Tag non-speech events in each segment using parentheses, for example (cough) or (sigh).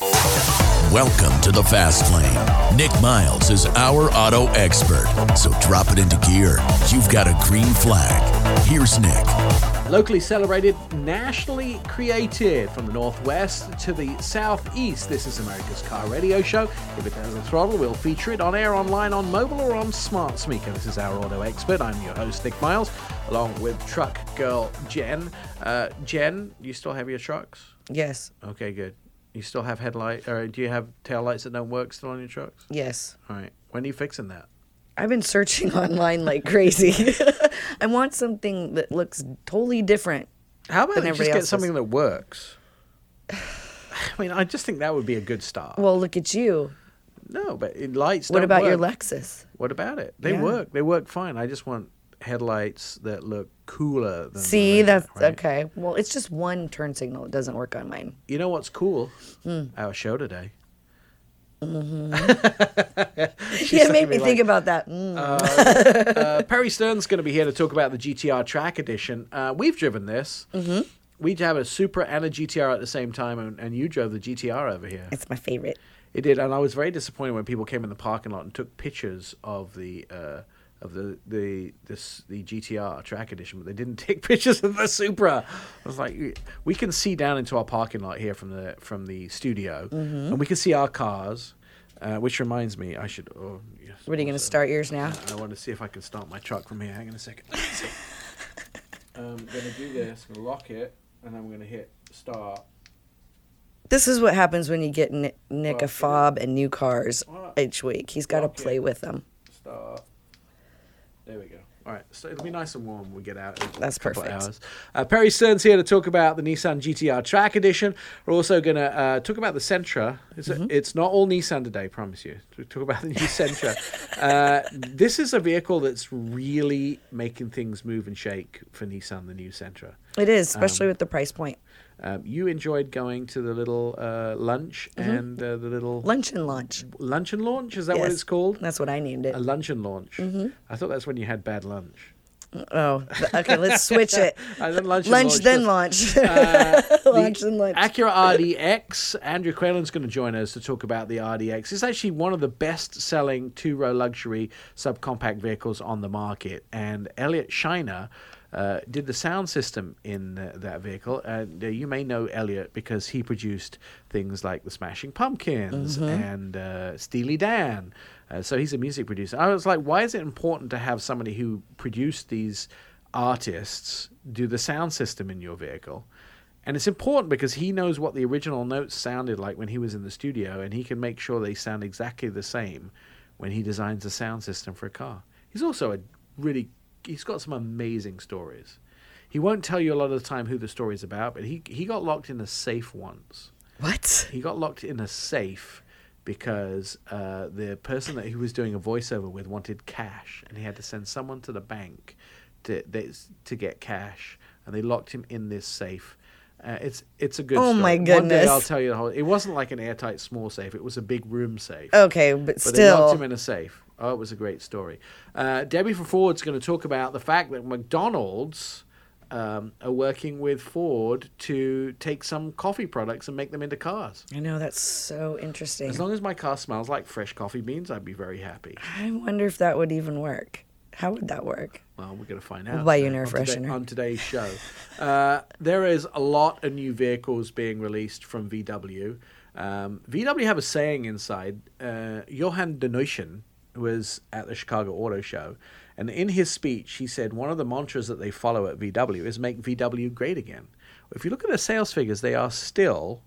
Welcome to the fast lane. Nick Miles is our auto expert. So drop it into gear. You've got a green flag. Here's Nick. Locally celebrated, nationally created from the northwest to the southeast. This is America's Car Radio Show. If it has a throttle, we'll feature it on air, online, on mobile, or on smart speaker. This is our auto expert. I'm your host, Nick Miles, along with truck girl Jen. Uh, Jen, you still have your trucks? Yes. Okay, good. You still have headlight, or do you have tail lights that don't work still on your trucks? Yes. All right. When are you fixing that? I've been searching (laughs) online like crazy. (laughs) I want something that looks totally different. How about just get something that works? (sighs) I mean, I just think that would be a good start. Well, look at you. no, but lights. What about your. Lexus? What about it? They Yeah. work. They work fine. I just want headlights that look cooler. Than See, that's right? okay. Well, it's just one turn signal. It doesn't work on mine. You know what's cool? Hmm. Our show today. (laughs) yeah, looking it made me think about that. Mm. Uh, Perry Stern's going to be here to talk about the GTR Track Edition. Uh, we've driven this. Mm-hmm. We have a Supra and a GTR at the same time, and, and you drove the GTR over here. It's my favorite. It did, and I was very disappointed when people came in the parking lot and took pictures of the uh, of the the this the GTR Track Edition, but they didn't (laughs) take pictures of the Supra. I was like, we can see down into our parking lot here from the from the studio, Mm-hmm. and we can see our cars. Uh, which reminds me, I should. Oh, yes. What are you going to start yours now? I want to see if I can start my truck from here. Hang on a second. See. (laughs) I'm gonna do this. I'm gonna lock it, and then I'm gonna hit start. This is what happens when you get Nick, Nick Well, a fob and new cars each week. He's got to play with them. Start. There we go. All right, so it'll be nice and warm when we get out. That's perfect. Hours. Uh, Perry Stern's here to talk about the Nissan GTR Track Edition. We're also going to uh, talk about the Sentra. It's, Mm-hmm. a, it's not all Nissan today, promise you. We talk about the new Sentra. uh, this is a vehicle that's really making things move and shake for Nissan, the new Sentra. It is, especially with the price point. Um, you enjoyed going to the little uh, lunch and uh, the little Lunch and lunch. luncheon launch. Is that what it's called? That's what I named it. A luncheon launch. Mm-hmm. I thought that's when you had bad lunch. Oh, okay. Let's switch it. (laughs) Then lunch, (laughs) lunch, then launch. Uh, lunch the and lunch. Acura RDX. Andrew Quaylen's going to join us to talk about the RDX. It's actually one of the best-selling two-row luxury subcompact vehicles on the market, and Elliot Scheiner. Uh, did the sound system in uh, that vehicle, and uh, you may know Elliot because he produced things like the Smashing Pumpkins and uh, Steely Dan. Uh, so he's a music producer. I was like, why is it important to have somebody who produced these artists do the sound system in your vehicle? And it's important because he knows what the original notes sounded like when he was in the studio, and he can make sure they sound exactly the same when he designs a sound system for a car. He's also a really, he's got some amazing stories. He won't tell you a lot of the time who the story's about, but he, he got locked in a safe once. What? He got locked in a safe because uh, the person that he was doing a voiceover with wanted cash, and he had to send someone to the bank to to get cash, and they locked him in this safe. Uh, it's it's a good. Oh story. my One day. I'll tell you the whole. It wasn't like an airtight small safe. It was a big room safe. Okay, but, But they locked him in a safe. Oh, it was a great story. Uh, Debbie from Ford's going to talk about the fact that McDonald's um, are working with Ford to take some coffee products and make them into cars. I know that's so interesting. As long as my car smells like fresh coffee beans, I'd be very happy. I wonder if that would even work. How would that work? Well, we're going to find out. We'll buy you an uh, air on today- freshener. on today's show. Uh, there is a lot of new vehicles being released from VW. Um, VW have a saying inside. Uh, Johan de Nysschen was at the Chicago Auto Show, and in his speech, he said one of the mantras that they follow at VW is make VW great again. If you look at their sales figures, they are still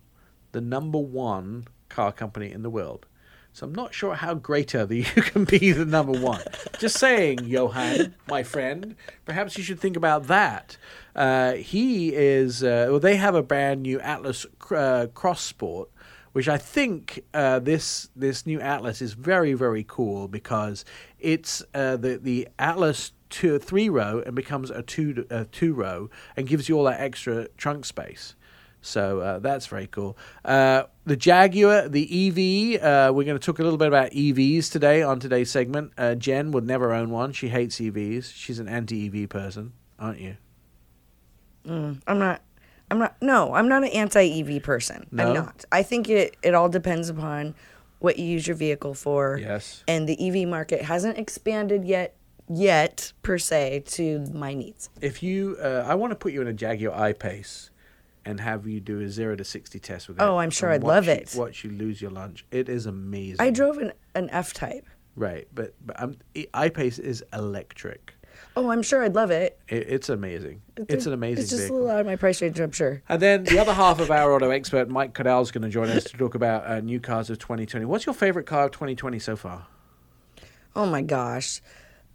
the number one car company in the world. So I'm not sure how greater the, (laughs) you can be the number one. Just saying, Johan, my friend. Perhaps you should think about that. Uh, he is. Uh, well, they have a brand new Atlas uh, Cross Sport, which I think uh, this this new Atlas is very very cool because it's uh, the the Atlas two three row and becomes a two two row and gives you all that extra trunk space. So uh, that's very cool. Uh, the Jaguar, the EV, uh, we're going to talk a little bit about EVs today on today's segment. Uh, Jen would never own one. She hates EVs. She's an anti EV person, aren't you? I'm not. I'm not. No, I'm not an anti EV person. No? I'm not. I think it it all depends upon what you use your vehicle for. Yes. And the EV market hasn't expanded yet, yet per se to my needs. If you, uh, I want to put you in a Jaguar I-Pace and have you do a zero to sixty test with it. Oh, I'm sure I'd love you- it. Watch you lose your lunch. It is amazing. I drove an an F type. Right, but but um, I-Pace is electric. Oh, I'm sure I'd love it. It, it's amazing. It's, an amazing It's just vehicle. a little out of my price range, I'm sure. And then the other half of our auto expert, Mike Cadell, is going to join us to talk about uh, new cars of 2020. What's your favorite car of 2020 so far? Oh my gosh.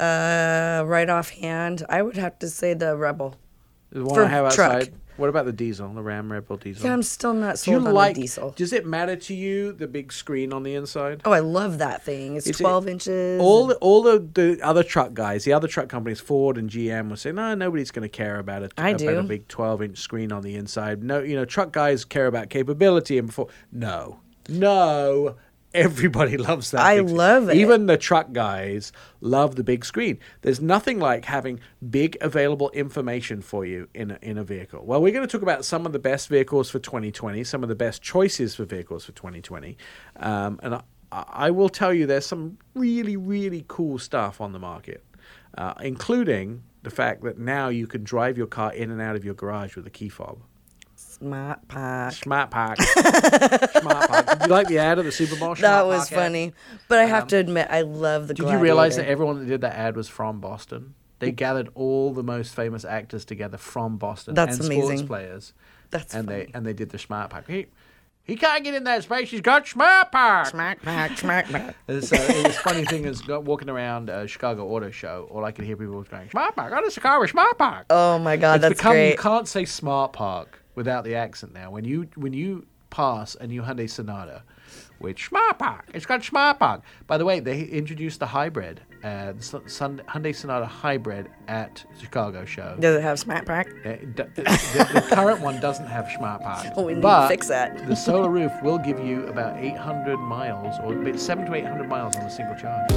Uh, right offhand, I would have to say the Rebel. The one For I have truck. What about the diesel, the Ram Rebel diesel? Yeah, I'm still not Do you sold on like? the diesel. Does it matter to you the big screen on the inside? Oh, I love that thing. It's, It's- 12 inches. All the, all the, the other truck guys, the other truck companies, Ford and GM, were saying, no, nobody's going to care about it. I about do. a big 12 inch screen on the inside. No, you know, truck guys care about capability and before. No, no. Everybody (laughs) loves that. I love it. Even the truck guys love the big screen. There's nothing like having big available information for you in a, in a vehicle. Well, we're going to talk about some of the best vehicles for 2020, some of the best choices for vehicles for 2020, um, and I, I will tell you there's some really really cool stuff on the market, uh, including the fact that now you can drive your car in and out of your garage with a key fob. Smart pack. Smart Park. Smart (laughs) Park. Did you like the ad of the Super Bowl? That was Park ad? funny. But I have to admit, I love the Did you realize that Gladiator. everyone that did that ad was from Boston? They gathered all the most famous actors together from Boston That's and sports amazing. players. That's and funny. they and they did the smart Park. He, he can't get in that space. He's got smart Park. Smart Park, smart pack. (laughs) And So it was funny thing is go- walking around uh, Chicago Auto Show, all I could hear people was going smart park. Oh, car with smart park. Oh my god, it's that's become you great. can't say smart park without the accent now. When you when you pass a new Hyundai Sonata with smart park, it's got smart park. By the way, they introduced the hybrid, uh, the Sun- Hyundai Sonata hybrid at Chicago show. Does it have smart pack? Uh, it the, the- current one doesn't have smart park. Oh, (laughs) we need to fix that. the solar (laughs) roof will give you about 800 miles, or a bit- seven to 800 miles on a single charge.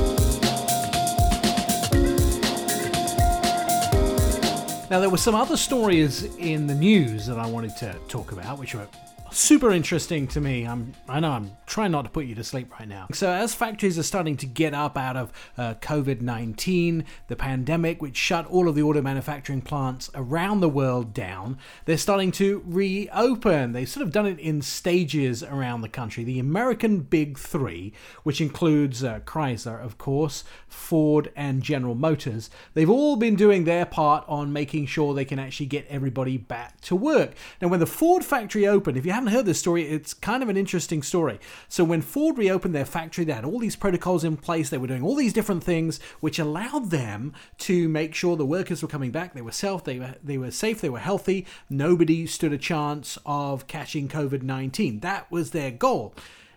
Now, there were some other stories in the news that I wanted to talk about, which were super interesting to me. I'm, I know I'm trying not to put you to sleep right now. So, as factories are starting to get up out of uh, COVID 19, the pandemic, which shut all of the auto manufacturing plants around the world down, they're starting to reopen. They've sort of done it in stages around the country. The American Big Three, which includes uh, Chrysler, of course, Ford, and General Motors, they've all been doing their part on making sure they can actually get everybody back to work. Now, when the Ford factory opened, if you haven't heard this story, it's kind of an interesting story. So, when Ford reopened their factory, they had all these protocols in place, they were doing all these different things, which allowed them to make sure the workers were coming back. They were safe, they were, they were safe, they were healthy. Nobody stood a chance of catching COVID 19. That was their goal.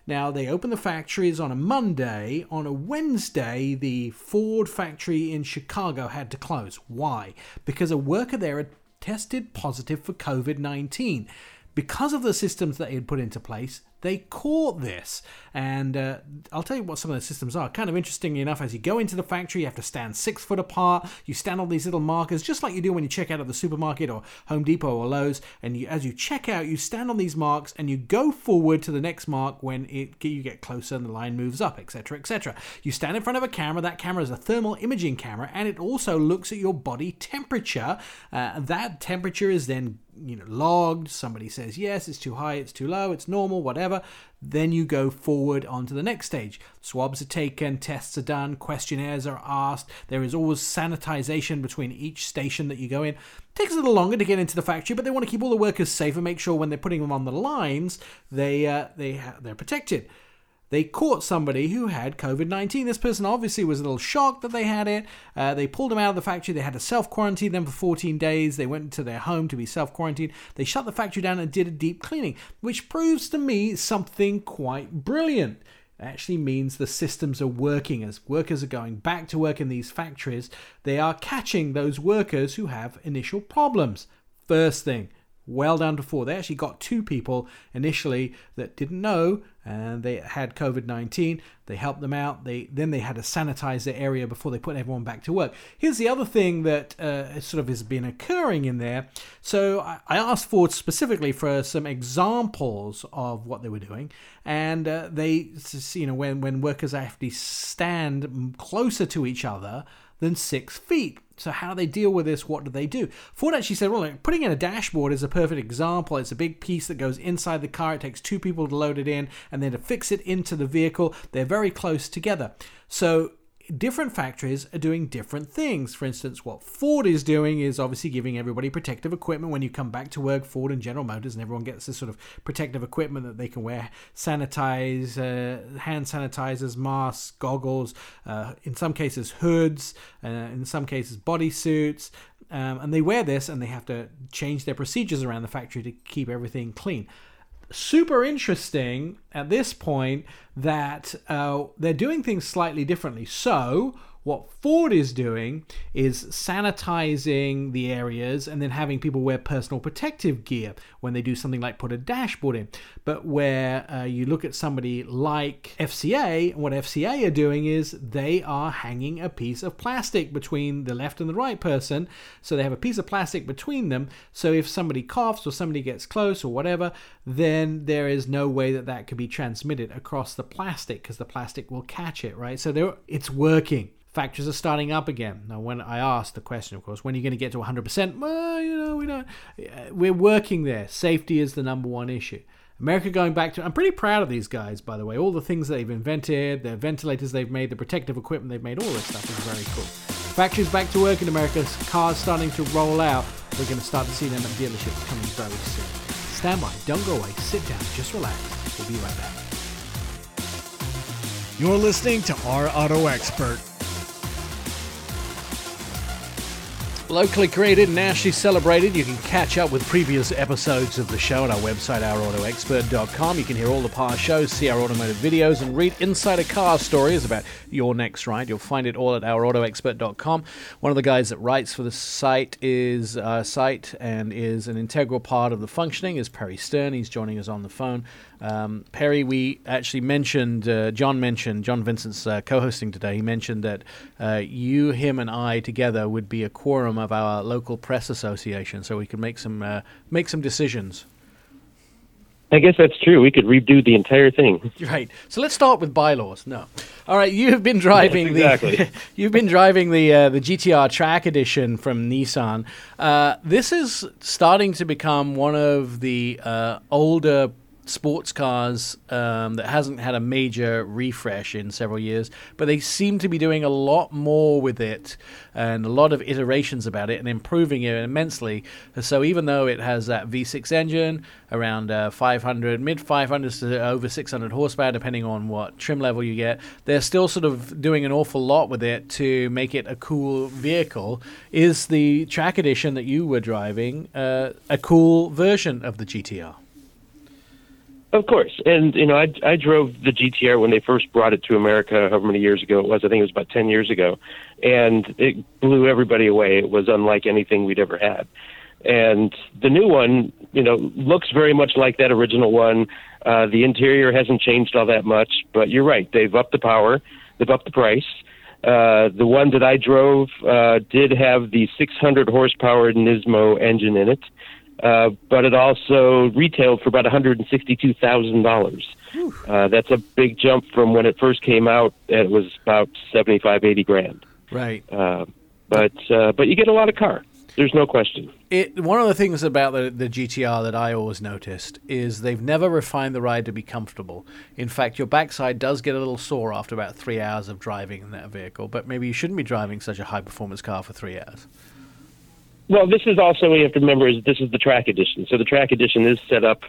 Now, they opened the factories on a Monday. On a Wednesday, the Ford factory in Chicago had to close. Why? Because a worker there had tested positive for COVID 19. Because of the systems that he had put into place, they caught this. And uh, I'll tell you what some of the systems are. Kind of interesting enough, as you go into the factory, you have to stand six foot apart. You stand on these little markers, just like you do when you check out at the supermarket or Home Depot or Lowe's. And you, as you check out, you stand on these marks and you go forward to the next mark when it, you get closer and the line moves up, etc., etc. You stand in front of a camera. That camera is a thermal imaging camera, and it also looks at your body temperature. Uh, that temperature is then you know logged somebody says yes it's too high it's too low it's normal whatever then you go forward onto the next stage. Swabs are taken tests are done questionnaires are asked. There is always sanitization between each station that you go in. Takes a little longer to get into the factory but they want to keep all the workers safe and make sure when they're putting them on the lines they uh, they ha- they're protected they caught somebody who had COVID 19. This person obviously was a little shocked that they had it. Uh, they pulled them out of the factory. They had to self quarantine them for 14 days. They went to their home to be self quarantined. They shut the factory down and did a deep cleaning, which proves to me something quite brilliant. It actually means the systems are working as workers are going back to work in these factories. They are catching those workers who have initial problems. First thing, Well down to four. They actually got two people initially that didn't know and they had COVID 19. They helped them out. They Then they had to sanitize their area before they put everyone back to work. Here's the other thing that uh, sort of has been occurring in there. So I, I asked Ford specifically for some examples of what they were doing. And uh, they, you know, when, when workers actually stand closer to each other than six feet. So how do they deal with this? What do they do? Ford actually said, well, like, putting in a dashboard is a perfect example. It's a big piece that goes inside the car. It takes two people to load it in and then to fix it into the vehicle. They're very close together. So different factories are doing different things. For instance, what Ford is doing is obviously giving everybody protective equipment when you come back to work. Ford and General Motors, and everyone gets this sort of protective equipment that they can wear, sanitize, uh, hand sanitizers, masks, goggles, uh, in some cases hoods, uh, in some cases bodysuits. Um, and they wear this and they have to change their procedures around the factory to keep everything clean super interesting at this point that uh, they're doing things slightly differently. So, what Ford is doing is sanitizing the areas and then having people wear personal protective gear when they do something like put a dashboard in. But where uh, you look at somebody like FCA, what FCA are doing is they are hanging a piece of plastic between the left and the right person. So they have a piece of plastic between them. So if somebody coughs or somebody gets close or whatever, then there is no way that that could be transmitted across the plastic because the plastic will catch it, right? So it's working factories are starting up again. Now, when I asked the question, of course, when are you going to get to 100%? Well, you know, we don't. We're working there. Safety is the number one issue. America going back to. I'm pretty proud of these guys, by the way. All the things they've invented, the ventilators they've made, the protective equipment they've made, all this stuff is very cool. Factories back to work in America, cars starting to roll out. We're going to start to see them at dealerships coming very soon. Stand by, don't go away, sit down, just relax. We'll be right back. You're listening to Our Auto Expert. Locally created, nationally celebrated. You can catch up with previous episodes of the show on our website, ourautoexpert.com. You can hear all the past shows, see our automotive videos, and read insider car stories about your next ride. You'll find it all at ourautoexpert.com. One of the guys that writes for the site is uh, site and is an integral part of the functioning is Perry Stern. He's joining us on the phone. Um, Perry, we actually mentioned, uh, John mentioned, John Vincent's uh, co hosting today. He mentioned that uh, you, him, and I together would be a quorum of our local press association so we could make some, uh, make some decisions. I guess that's true. We could redo the entire thing. (laughs) Right. So let's start with bylaws. No. All right. You've been driving yes, exactly. the (laughs) you've been driving the uh, the GTR Track Edition from Nissan. Uh, this is starting to become one of the uh, older sports cars um, that hasn't had a major refresh in several years, but they seem to be doing a lot more with it and a lot of iterations about it and improving it immensely. So even though it has that V6 engine around uh, 500, mid 500s to over 600 horsepower, depending on what trim level you get, they're still sort of doing an awful lot with it to make it a cool vehicle. Is the track edition that you were driving uh, a cool version of the GTR? Of course, and you know, I I drove the GTR when they first brought it to America, however many years ago it was. I think it was about ten years ago, and it blew everybody away. It was unlike anything we'd ever had. And the new one, you know, looks very much like that original one. Uh, the interior hasn't changed all that much, but you're right. They've upped the power, they've upped the price. Uh, the one that I drove uh, did have the 600 horsepower Nismo engine in it. Uh, but it also retailed for about $162,000. Uh, that's a big jump from when it first came out. It was about 75, 80 grand. Right. Uh, but uh, but you get a lot of car. There's no question. It, one of the things about the, the GTR that I always noticed is they've never refined the ride to be comfortable. In fact, your backside does get a little sore after about three hours of driving in that vehicle, but maybe you shouldn't be driving such a high performance car for three hours. Well, this is also what you have to remember is this is the track edition. So the track edition is set up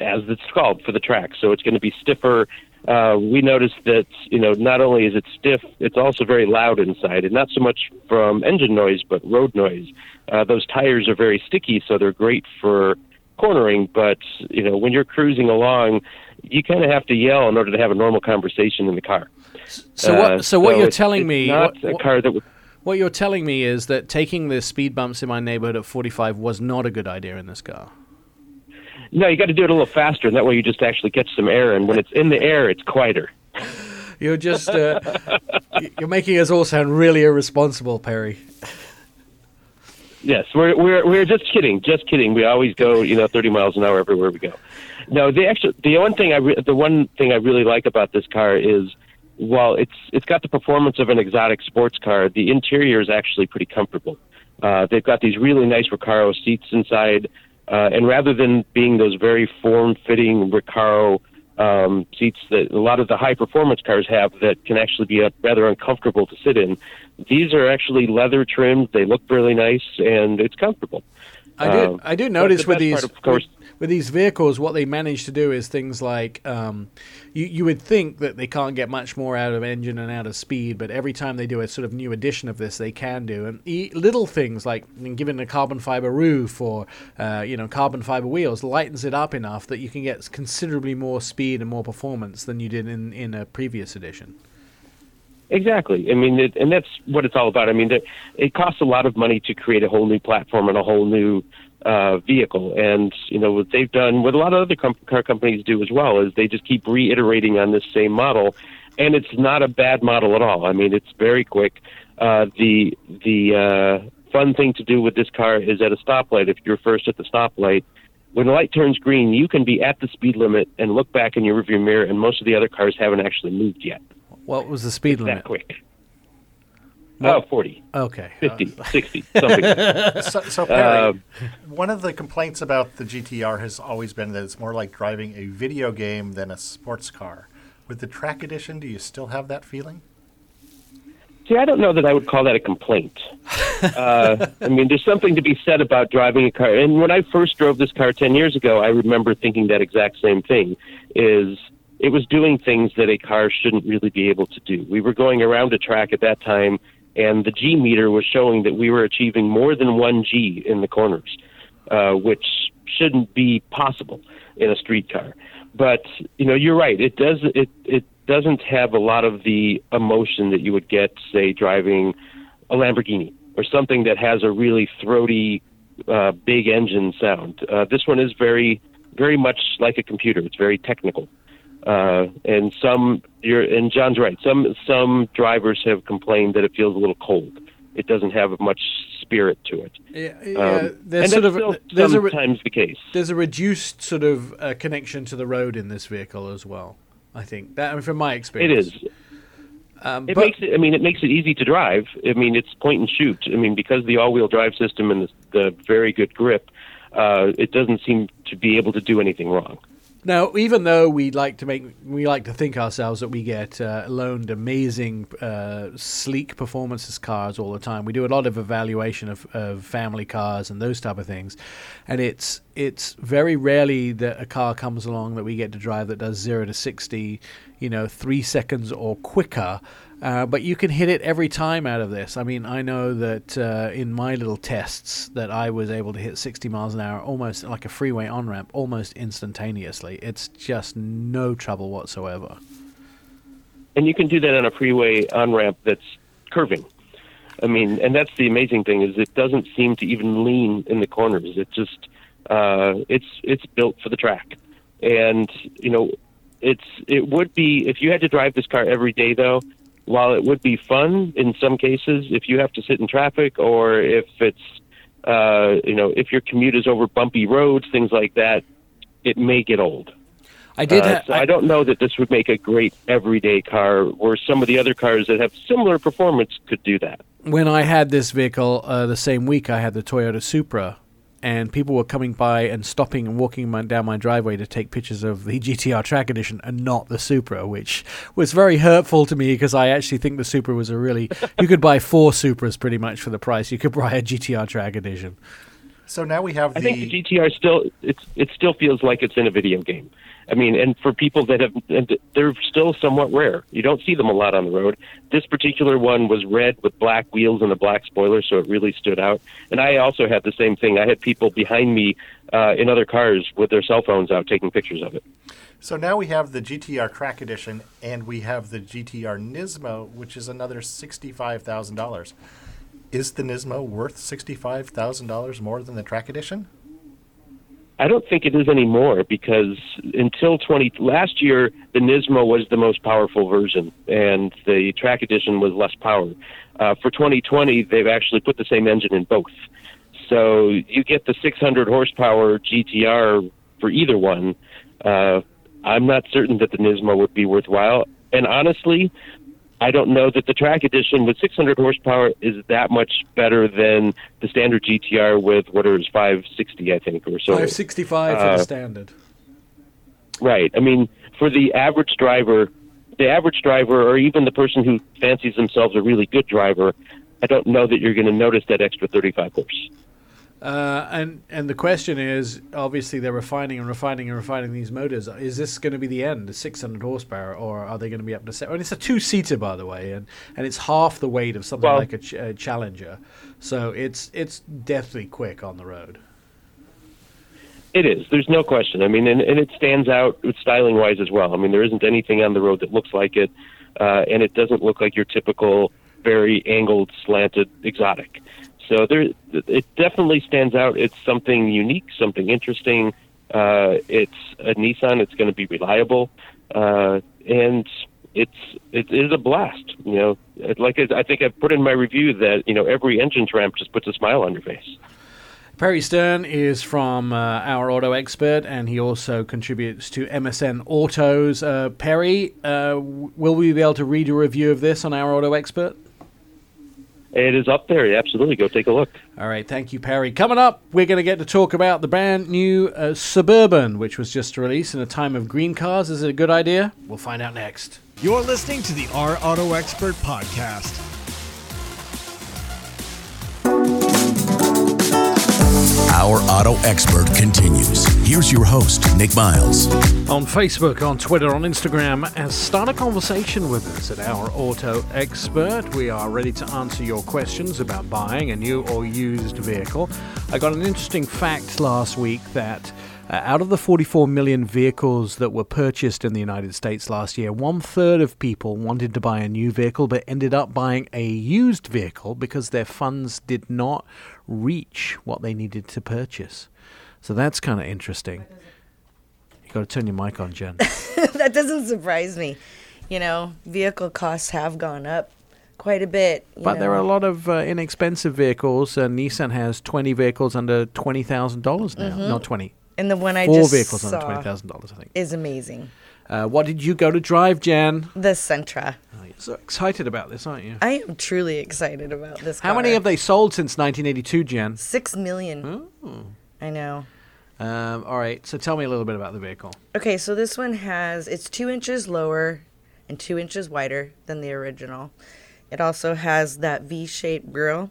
as it's called for the track. So it's going to be stiffer. Uh, we noticed that you know not only is it stiff, it's also very loud inside, and not so much from engine noise, but road noise. Uh, those tires are very sticky, so they're great for cornering. But you know when you're cruising along, you kind of have to yell in order to have a normal conversation in the car. So what? So, so what you're telling me? Not what, a car that would what you're telling me is that taking the speed bumps in my neighborhood at 45 was not a good idea in this car. No, you got to do it a little faster, and that way you just actually catch some air. And when it's in the air, it's quieter. (laughs) You're just uh, you're making us all sound really irresponsible, Perry. Yes, we're we're we're just kidding, just kidding. We always go, you know, 30 miles an hour everywhere we go. No, the actual the one thing I re- the one thing I really like about this car is while it's it's got the performance of an exotic sports car, the interior is actually pretty comfortable. Uh, they've got these really nice Recaro seats inside, uh, and rather than being those very form-fitting Recaro um, seats that a lot of the high performance cars have that can actually be uh, rather uncomfortable to sit in. These are actually leather trimmed. They look really nice and it's comfortable. I do. Um, I do but notice with these, part, of course, with, these vehicles, what they manage to do is things like um, you you would think that they can't get much more out of engine and out of speed, but every time they do a sort of new edition of this, they can do. And e- little things like giving a carbon fiber roof or uh, you know carbon fiber wheels lightens it up enough that you can get considerably more speed and more performance than you did in in a previous edition. Exactly. I mean, it, and that's what it's all about. I mean, it, it costs a lot of money to create a whole new platform and a whole new uh, vehicle. And you know what they've done, what a lot of other com- car companies do as well, is they just keep reiterating on this same model, and it's not a bad model at all. I mean, it's very quick. Uh, the the uh, fun thing to do with this car is at a stoplight. If you're first at the stoplight, when the light turns green, you can be at the speed limit and look back in your rearview mirror, and most of the other cars haven't actually moved yet. What was the speed That limit? quick. Oh, 40, Okay. 50, (laughs) 60, something. So, so Perry, Uh, one of the complaints about the GTR has always been that it's more like driving a video game than a sports car. With the track edition, do you still have that feeling? See, I don't know that I would call that a complaint. (laughs) Uh, I mean, there's something to be said about driving a car. And when I first drove this car 10 years ago, I remember thinking that exact same thing is it was doing things that a car shouldn't really be able to do. We were going around a track at that time, and the G meter was showing that we were achieving more than one G in the corners, uh, which shouldn't be possible in a street car. But you know, you're right. It does. It it doesn't have a lot of the emotion that you would get, say, driving a Lamborghini or something that has a really throaty, uh, big engine sound. Uh, this one is very, very much like a computer. It's very technical. Uh, and some, you're, and John's right. Some some drivers have complained that it feels a little cold. It doesn't have much spirit to it. Yeah, Um, yeah, and there's sort of there's a re- sometimes the case. there's a reduced sort of uh, connection to the road in this vehicle as well. I think that I mean, from my experience, it is. Um, It but makes it. I mean, it makes it easy to drive. I mean, it's point and shoot. I mean, because the all-wheel drive system and the, the very good grip, uh, it doesn't seem to be able to do anything wrong. Now, even though we like to make we like to think ourselves that we get uh, loaned amazing, uh, sleek performances cars all the time, we do a lot of evaluation of, of family cars and those type of things, and it's it's very rarely that a car comes along that we get to drive that does zero to sixty, you know, three seconds or quicker. Uh, but you can hit it every time out of this. I mean, I know that uh, in my little tests that I was able to hit 60 miles an hour almost like a freeway on ramp almost instantaneously. It's just no trouble whatsoever. and you can do that on a freeway on ramp that's curving. I mean, and that's the amazing thing is it doesn't seem to even lean in the corners. It just uh, it's it's built for the track, and you know, it's it would be if you had to drive this car every day though. While it would be fun in some cases, if you have to sit in traffic or if it's uh, you know if your commute is over bumpy roads, things like that, it may get old. I did. Uh, ha- so I, don't know that this would make a great everyday car, where some of the other cars that have similar performance could do that. when I had this vehicle uh, the same week, I had the Toyota Supra, and people were coming by and stopping and walking my, down my driveway to take pictures of the GTR Track Edition and not the Supra, which was very hurtful to me because I actually think the Supra was a really. you could buy four Supras pretty much for the price. You could buy a GTR Track Edition. So now we have I the. think the GTR still it's it still feels like it's in a video game. I mean, and for people that have, and they're still somewhat rare. You don't see them a lot on the road. This particular one was red with black wheels and a black spoiler, so it really stood out. And I also had the same thing. I had people behind me uh, in other cars with their cell phones out taking pictures of it. So now we have the GTR Track Edition, and we have the GTR Nismo, which is another sixty-five thousand dollars. Is the Nismo worth sixty-five thousand dollars more than the Track Edition? I don't think it is anymore because until 20 last year the Nismo was the most powerful version and the track edition was less power. Uh, for 2020 they've actually put the same engine in both. So you get the 600 horsepower GTR for either one. Uh, I'm not certain that the Nismo would be worthwhile. And honestly, I don't know that the track edition with 600 horsepower is that much better than the standard GTR with what is 560, I think, or so. 565 for Uh, the standard. Right. I mean, for the average driver, the average driver, or even the person who fancies themselves a really good driver, I don't know that you're going to notice that extra 35 horse. Uh, and and the question is, obviously they're refining and refining and refining these motors. Is this going to be the end, the 600 horsepower, or are they going to be up to seven? And it's a two-seater, by the way, and, and it's half the weight of something Well- like a, ch- a Challenger, so it's it's deathly quick on the road. It is. There's no question. I mean, and, and it stands out styling wise as well. I mean, there isn't anything on the road that looks like it, uh, and it doesn't look like your typical very angled, slanted exotic. So there, it definitely stands out. It's something unique, something interesting. Uh, it's a Nissan. It's going to be reliable, uh, and it's it is a blast. You know, like I I think I've put in my review that you know every engine tramp just puts a smile on your face. Perry Stern is from uh, Our Auto Expert, and he also contributes to MSN Autos. Uh, Perry, uh, will we be able to read a review of this on Our Auto Expert? It is up there. Absolutely, go take a look. All right, thank you, Perry. Coming up, we're going to get to talk about the brand new uh, Suburban, which was just released in a time of green cars. Is it a good idea? We'll find out next. You're listening to the Our Auto Expert Podcast. Our auto expert continues. Here's your host, Nick Miles. On Facebook, on Twitter, on Instagram, and start a conversation with us at Our Auto Expert. We are ready to answer your questions about buying a new or used vehicle. I got an interesting fact last week that uh, out of the 44 million vehicles that were purchased in the United States last year, one third of people wanted to buy a new vehicle but ended up buying a used vehicle because their funds did not reach what they needed to purchase. So that's kind of interesting. You got to turn your mic on, Jen. (laughs) that doesn't surprise me. You know, vehicle costs have gone up quite a bit. you But there are a lot of uh, inexpensive vehicles. Uh, Nissan has 20 vehicles under $20,000 now. Not 20. and the one Mm-hmm. I Four just vehicles under $20,000, I think. is amazing. Uh, what did you go to drive, Jan? The Sentra. Oh, you're so excited about this, aren't you? I am truly excited about this. How many have they sold since 1982, Jan? Six million. Oh. I know. Um, all right, so tell me a little bit about the vehicle. Okay, so this one has it's two inches lower and two inches wider than the original. It also has that V-shaped grille.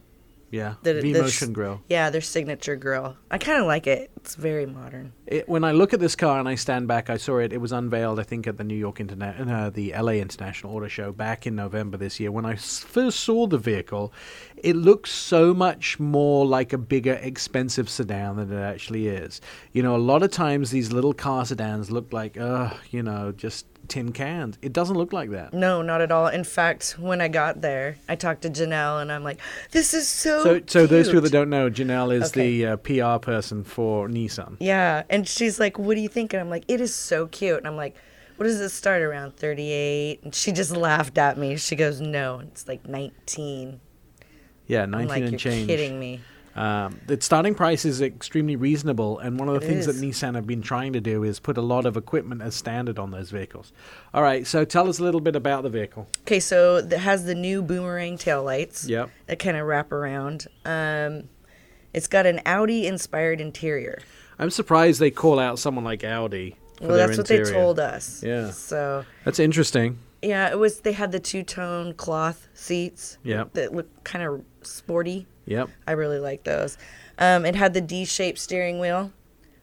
Yeah, The, V-Motion s- grill. Yeah, their signature grill. I kind of like it. It's very modern. It, when I look at this car and I stand back, I saw it. It was unveiled, I think, at the New York Internet, uh, the LA International Auto Show back in November this year. When I first saw the vehicle, it looks so much more like a bigger, expensive sedan than it actually is. You know, a lot of times these little car sedans look like, uh, you know, just tin cans. It doesn't look like that. No, not at all. In fact, when I got there, I talked to Janelle and I'm like, "This is so." So, so those people that don't know, Janelle is Okay. the uh, PR person for Nissan. Yeah, and she's like, "What do you think?" And I'm like, "It is so cute." And I'm like, "What does it start around 38?" And she just laughed at me. She goes, "No, it's like 19." Yeah, I'm 19 like, and "You're change. kidding me." Um, the starting price is extremely reasonable, and one of the It things that Nissan have been trying to do is put a lot of equipment as standard on those vehicles. All right, so tell us a little bit about the vehicle. Okay, so it has the new boomerang taillights. Yep. That kind of wrap around. Um, it's got an Audi inspired interior. I'm surprised they call out someone like Audi. For Well, that's what they told us. Yeah. So That's interesting. yeah, it was. They had the two tone cloth seats. Yeah. That look kind of sporty. Yep. I really like those. Um, it had the D shaped steering wheel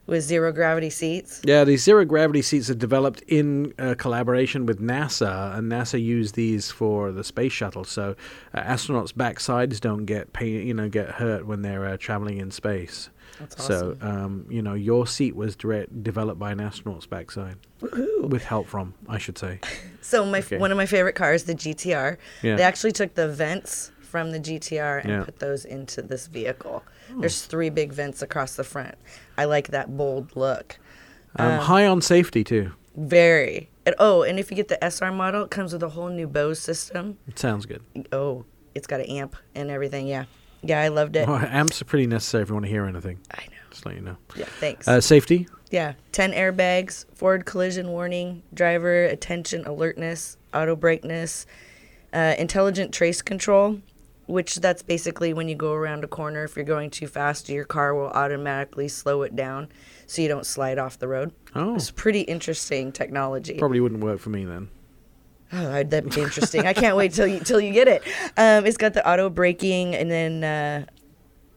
with zero gravity seats. Yeah, these zero gravity seats are developed in uh, collaboration with NASA, and NASA used these for the space shuttle. So uh, astronauts' backsides don't get pain, you know, get hurt when they're uh, traveling in space. That's So, um, you know, your seat was direct, developed by an astronaut's backside, with help from, I should say. (laughs) So my Okay. one of my favorite cars, the GTR. Yeah. They actually took the vents from the GTR and Yeah. put those into this vehicle. There's three big vents across the front. I like that bold look. Um, high on safety too. Very. And, oh, and if you get the SR model, it comes with a whole new Bose system. It sounds good. Oh, it's got an amp and everything. Yeah. Yeah, I loved it. Well, amps are pretty necessary if you want to hear anything. I know. Just let you know. Yeah, thanks. Uh, safety. Yeah, 10 airbags, forward collision warning, driver attention alertness, auto brakeness, uh, intelligent trace control, which that's basically when you go around a corner, if you're going too fast, your car will automatically slow it down so you don't slide off the road. Oh. It's pretty interesting technology. Probably wouldn't work for me then. Oh, that'd be interesting. I can't wait till you till you get it. Um, it's got the auto braking and then uh,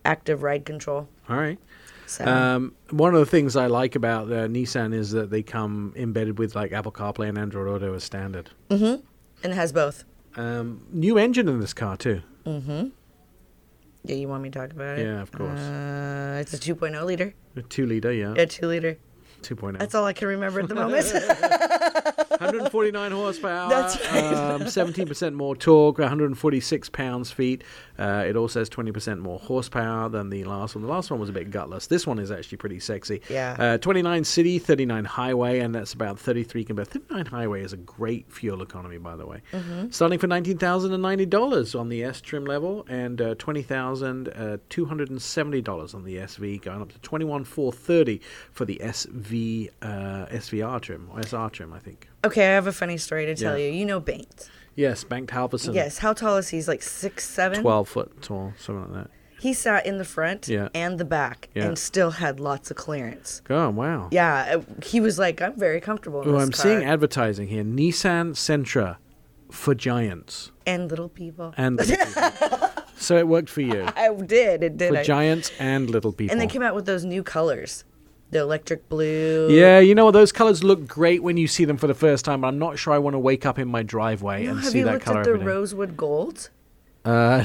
active ride control. All right. So Um, one of the things I like about uh, Nissan is that they come embedded with like Apple CarPlay and Android Auto as standard. Mm-hmm. And it has both. Um, new engine in this car too. Yeah, you want me to talk about it? Yeah, of course. Uh, it's a 2.0 liter. A two liter, yeah. A 2 liter. 2.0. That's all I can remember at the moment. (laughs) 149 horsepower. That's right. Um, 17% more torque, 146 pounds feet. Uh, it also has 20% more horsepower than the last one. The last one was a bit gutless. This one is actually pretty sexy. Yeah. Uh, 29 city, 39 highway, and that's about 33 compared. 39 highway is a great fuel economy, by the way. Mm-hmm. Starting for $19,090 on the S trim level and uh, $20,270 on the SV, going up to 21,430 for the SV uh, SVR trim or SR trim, I think. Okay, I have a funny story to tell Yeah. you. You know Banked. Yes, Banked Halverson. Yes. How tall is he? He's like six seven. 12 foot tall, something like that. He sat in the front Yeah. and the back Yeah. and still had lots of clearance. Oh, wow. Yeah, uh, he was like, I'm very comfortable in Oh, I'm car. seeing advertising here. Nissan Sentra for giants and little people. and little people. (laughs) so it worked for you. I did. It did. For I- giants and little people. and they came out with those new colors, the electric blue. yeah, you know what? Those colors look great when you see them for the first time, but I'm not sure I want to wake up in my driveway No, and see that color. have you looked at the rosewood gold? Uh,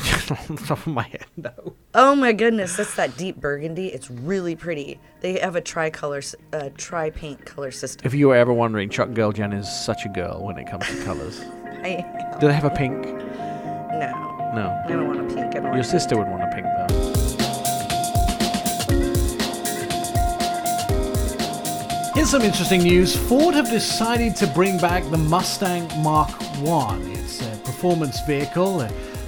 on the top of my head, no. Oh my goodness, that's that deep burgundy. It's really pretty. They have a tricolor, uh, tri paint color system. If you were ever wondering, Truck Girl Jen is such a girl when it comes to colors. (laughs) I, Do they have a pink? no, No. I don't want a pink. Your sister would want a pink some interesting news. Ford have decided to bring back the Mustang Mach 1. It's a performance vehicle,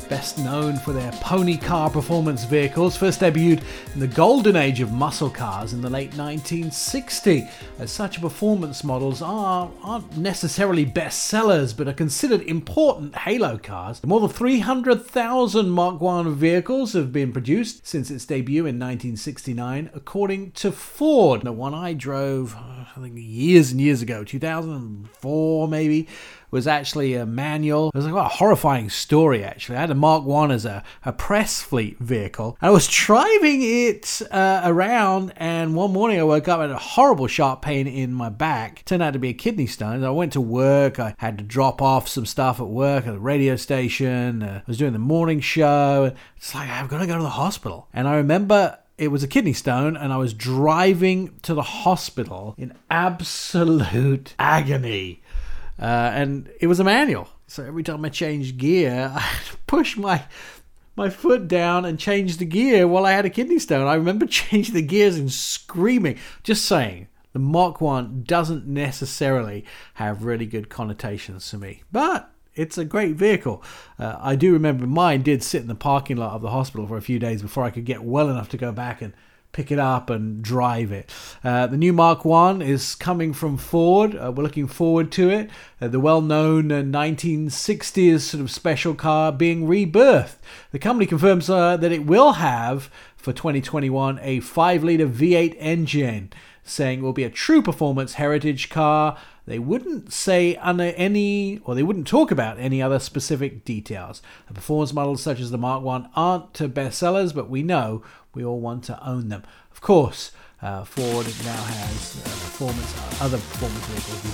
best known for their pony car performance vehicles, first debuted in the golden age of muscle cars in the late 1960s. As such performance models are, aren't necessarily bestsellers, but are considered important halo cars. More than 300,000 Mach 1 vehicles have been produced since its debut in 1969, according to Ford. The one I drove, I think years and years ago, 2004 maybe, was actually a manual. It was like a horrifying story, actually. I had a Mach 1 as a, a press fleet vehicle. I was driving it uh, around, and one morning I woke up with a horrible sharp pain in my back. Turned out to be a kidney stone. I went to work. I had to drop off some stuff at work at the radio station. Uh, I was doing the morning show. It's like, I've got to go to the hospital. And I remember it was a kidney stone, and I was driving to the hospital in absolute agony. Uh, and it was a manual. So every time I changed gear, (laughs) I had to push my my foot down and change the gear while I had a kidney stone. I remember (laughs) changing the gears and screaming. Just saying, the Mach 1 doesn't necessarily have really good connotations to me. But it's a great vehicle. Uh, I do remember mine did sit in the parking lot of the hospital for a few days before I could get well enough to go back and pick it up and drive it. Uh, the new Mach 1 is coming from Ford. Uh, we're looking forward to it. Uh, the well known uh, 1960s sort of special car being rebirthed. The company confirms uh, that it will have for 2021 a 5 litre V8 engine, saying it will be a true performance heritage car. They wouldn't say under any, or they wouldn't talk about any other specific details. The performance models such as the Mach 1 aren't to bestsellers, but we know we all want to own them. Of course, uh, Ford now has uh, performance, uh, other performance vehicles, the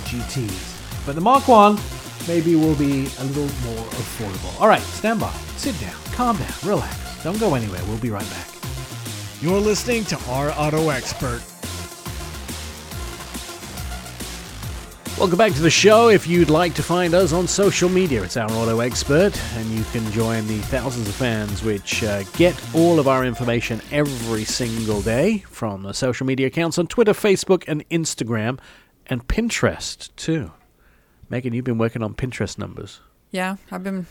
GTs. But the Mach 1 maybe will be a little more affordable. All right, stand by, sit down, calm down, relax. Don't go anywhere. We'll be right back. You're listening to Our Auto Expert. Welcome back to the show. If you'd like to find us on social media, it's our auto expert, and you can join the thousands of fans which uh, get all of our information every single day from the social media accounts on Twitter, Facebook, and Instagram, and Pinterest too. Megan, you've been working on Pinterest numbers. Yeah, I've been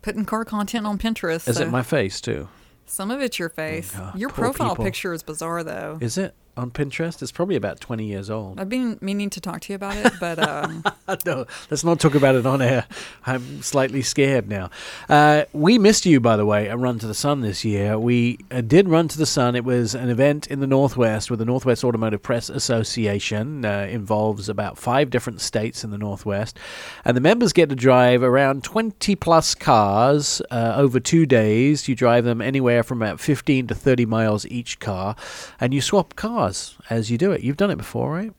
putting car content on Pinterest. Is so it my face too? Some of it's your face. Oh, your profile people. picture is bizarre, though. Is it on Pinterest? It's probably about 20 years old. I've been meaning to talk to you about it, but (laughs) um, no, let's not talk about it on air. I'm slightly scared now. Uh, we missed you, by the way, at Run to the Sun this year. We uh, did Run to the Sun. It was an event in the Northwest with the Northwest Automotive Press Association. Uh, involves about five different states in the Northwest, and the members get to drive around 20 plus cars uh, over two days. You drive them anywhere from about 15 to 30 miles each car, and you swap cars as you do it. You've done it before, right?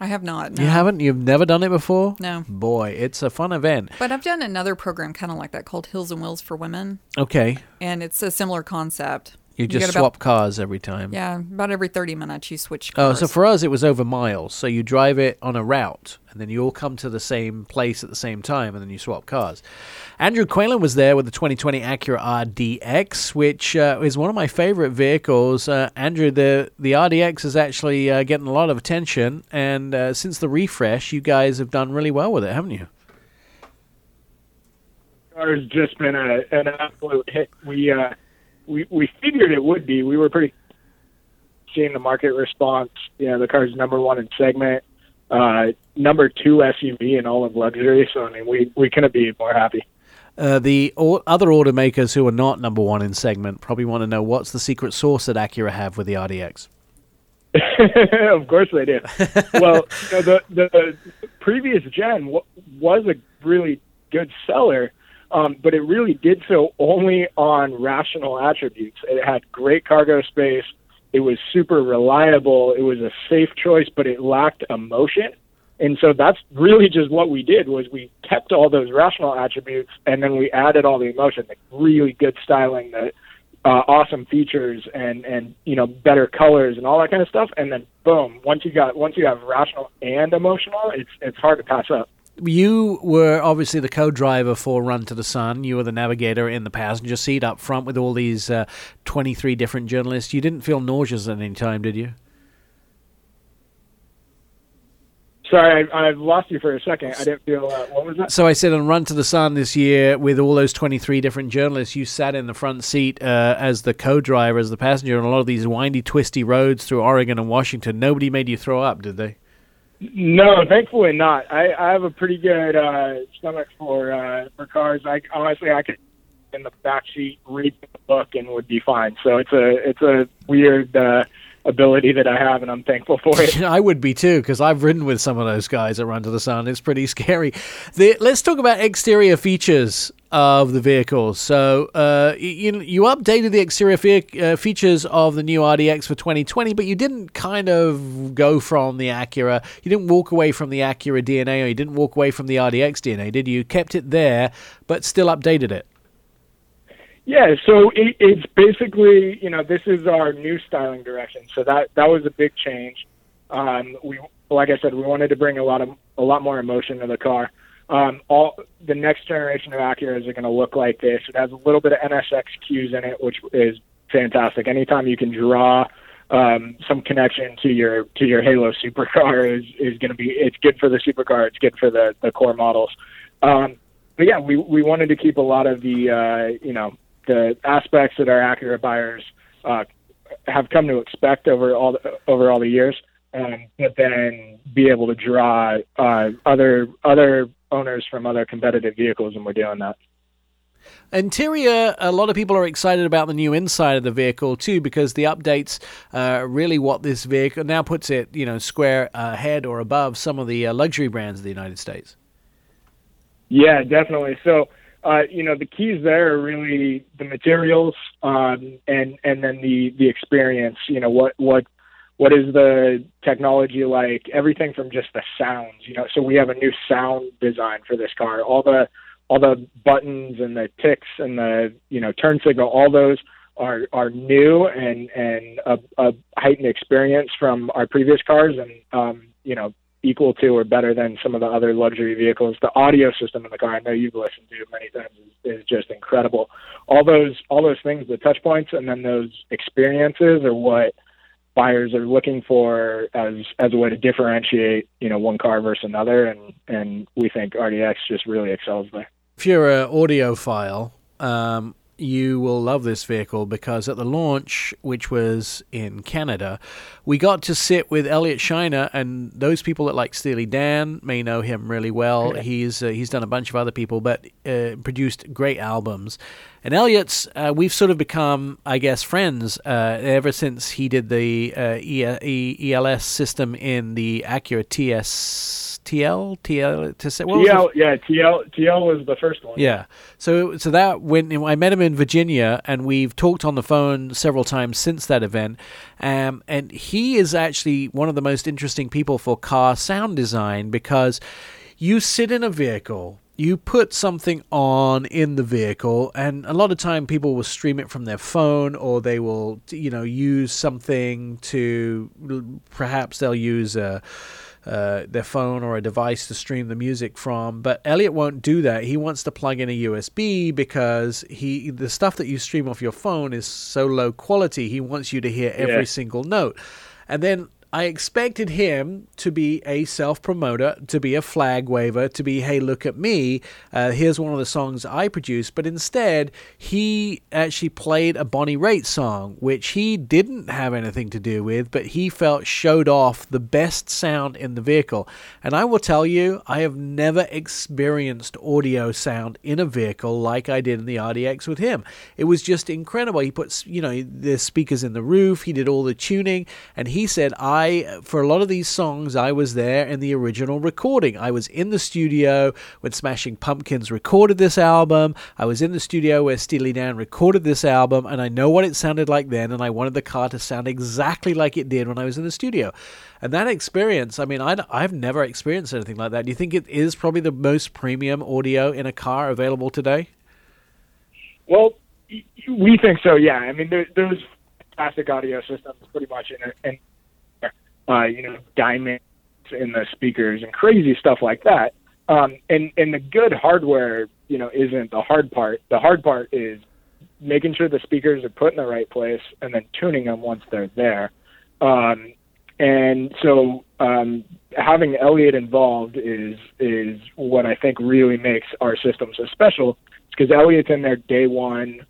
I have not. No. You haven't? You've never done it before? No. Boy, it's a fun event. But I've done another program kind of like that called Heels and Wheels for Women, Okay. and it's a similar concept. You just get swap about, cars every time. Yeah, about every 30 minutes you switch cars. Oh, so for us, it was over miles. So you drive it on a route, and then you all come to the same place at the same time, and then you swap cars. Andrew Quaylen was there with the 2020 Acura RDX, which uh, is one of my favorite vehicles. Uh, Andrew, the the RDX is actually uh, getting a lot of attention, and uh, since the refresh, you guys have done really well with it, haven't you? car's just been a, an absolute hit. We uh, we we figured it would be. We were pretty seeing the market response. You know, the car's number one in segment, uh, number two SUV in all of luxury. So I mean, we we couldn't be more happy. Uh, the other automakers who are not number one in segment probably want to know what's the secret sauce that Acura have with the RDX. (laughs) of course they do. (laughs) well, you know, the the previous gen w- was a really good seller, um, but it really did so only on rational attributes. It had great cargo space. It was super reliable. It was a safe choice, but it lacked emotion. And so that's really just what we did was we kept all those rational attributes and then we added all the emotion, the really good styling, the uh, awesome features and and you know better colors and all that kind of stuff. And then boom, once you got once you have rational and emotional, it's it's hard to pass up. You were obviously the co-driver for Run to the Sun. You were the navigator in the passenger seat up front with all these uh, 23 different journalists. You didn't feel nauseous at any time, did you? Sorry, I, I've lost you for a second. I didn't feel uh, what was that? So I said on Run to the Sun this year with all those 23 different journalists, you sat in the front seat uh, as the co-driver, as the passenger on a lot of these windy, twisty roads through Oregon and Washington. Nobody made you throw up, did they? No, thankfully not. I, I have a pretty good uh, stomach for uh, for cars. I honestly I could in the back seat read the book and would be fine. So it's a it's a weird uh, ability that I have, and I'm thankful for it. (laughs) I would be too, because I've ridden with some of those guys that run to the sun. It's pretty scary. The, let's talk about exterior features of the vehicles. So uh, you you updated the exterior fe- uh, features of the new RDX for 2020, but you didn't kind of go from the Acura. You didn't walk away from the Acura DNA, or you didn't walk away from the RDX DNA, did you? You kept it there, but still updated it. Yeah, so it, it's basically you know this is our new styling direction. So that that was a big change. Um, we like I said, we wanted to bring a lot of a lot more emotion to the car. Um, all the next generation of Acuras are going to look like this. It has a little bit of NSX cues in it, which is fantastic. Anytime you can draw um, some connection to your to your Halo supercar is is going to be it's good for the supercar. It's good for the the core models. Um, but yeah, we we wanted to keep a lot of the uh, you know the aspects that our Acura buyers uh, have come to expect over all the, over all the years, um, but then be able to draw uh, other other owners from other competitive vehicles, and we're doing that. Interior, a lot of people are excited about the new inside of the vehicle too, because the updates uh, really what this vehicle now puts it, you know, square ahead or above some of the uh, luxury brands of the United States. Yeah, definitely. So, uh, you know, the keys there are really the materials, um, and and then the the experience. You know, what what what is the technology like? Everything from just the sounds. You know, so we have a new sound design for this car. All the all the buttons and the ticks and the you know turn signal. All those are are new and and a, a heightened experience from our previous cars, and um, you know equal to or better than some of the other luxury vehicles. The audio system in the car, I know you've listened to many times, is, is just incredible. All those all those things, the touch points, and then those experiences are what buyers are looking for as as a way to differentiate, you know, one car versus another, and and we think RDX just really excels there. If you're an audiophile, um, you will love this vehicle because at the launch, which was in Canada, we got to sit with Elliot Scheiner, and those people that like Steely Dan may know him really well. He's uh, he's done a bunch of other people, but uh, produced great albums. And Elliot's, uh, we've sort of become, I guess, friends uh, ever since he did the uh, e- e- ELS system in the Acura TS. TL, TL, to say, what TL, yeah, TL, TL was the first one. yeah. So so that when I met him in Virginia, and we've talked on the phone several times since that event. Um, and he is actually one of the most interesting people for car sound design because you sit in a vehicle. You put something on in the vehicle, and a lot of time people will stream it from their phone, or they will, you know, use something to. Perhaps they'll use a uh, their phone or a device to stream the music from. But Elliot won't do that. He wants to plug in a USB because he the stuff that you stream off your phone is so low quality. He wants you to hear every Yeah. single note. And then I expected him to be a self promoter, to be a flag waver, to be, hey, look at me. Uh, here's one of the songs I produced. But instead, he actually played a Bonnie Raitt song, which he didn't have anything to do with, but he felt showed off the best sound in the vehicle. And I will tell you, I have never experienced audio sound in a vehicle like I did in the RDX with him. It was just incredible. He put, you know, the speakers in the roof, he did all the tuning, and he said, I, for a lot of these songs, I was there in the original recording. I was in the studio when Smashing Pumpkins recorded this album. I was in the studio where Steely Dan recorded this album, and I know what it sounded like then, and I wanted the car to sound exactly like it did when I was in the studio. And that experience, I mean, I, I've never experienced anything like that. Do you think it is probably the most premium audio in a car available today? Well, we think so. Yeah, I mean, there, there's fantastic audio systems pretty much in and uh, you know diamonds in the speakers and crazy stuff like that. Um, and and the good hardware, you know, isn't the hard part. The hard part is making sure the speakers are put in the right place and then tuning them once they're there. Um, and so um, having Elliot involved is is what I think really makes our system so special. Because Elliot's in there day one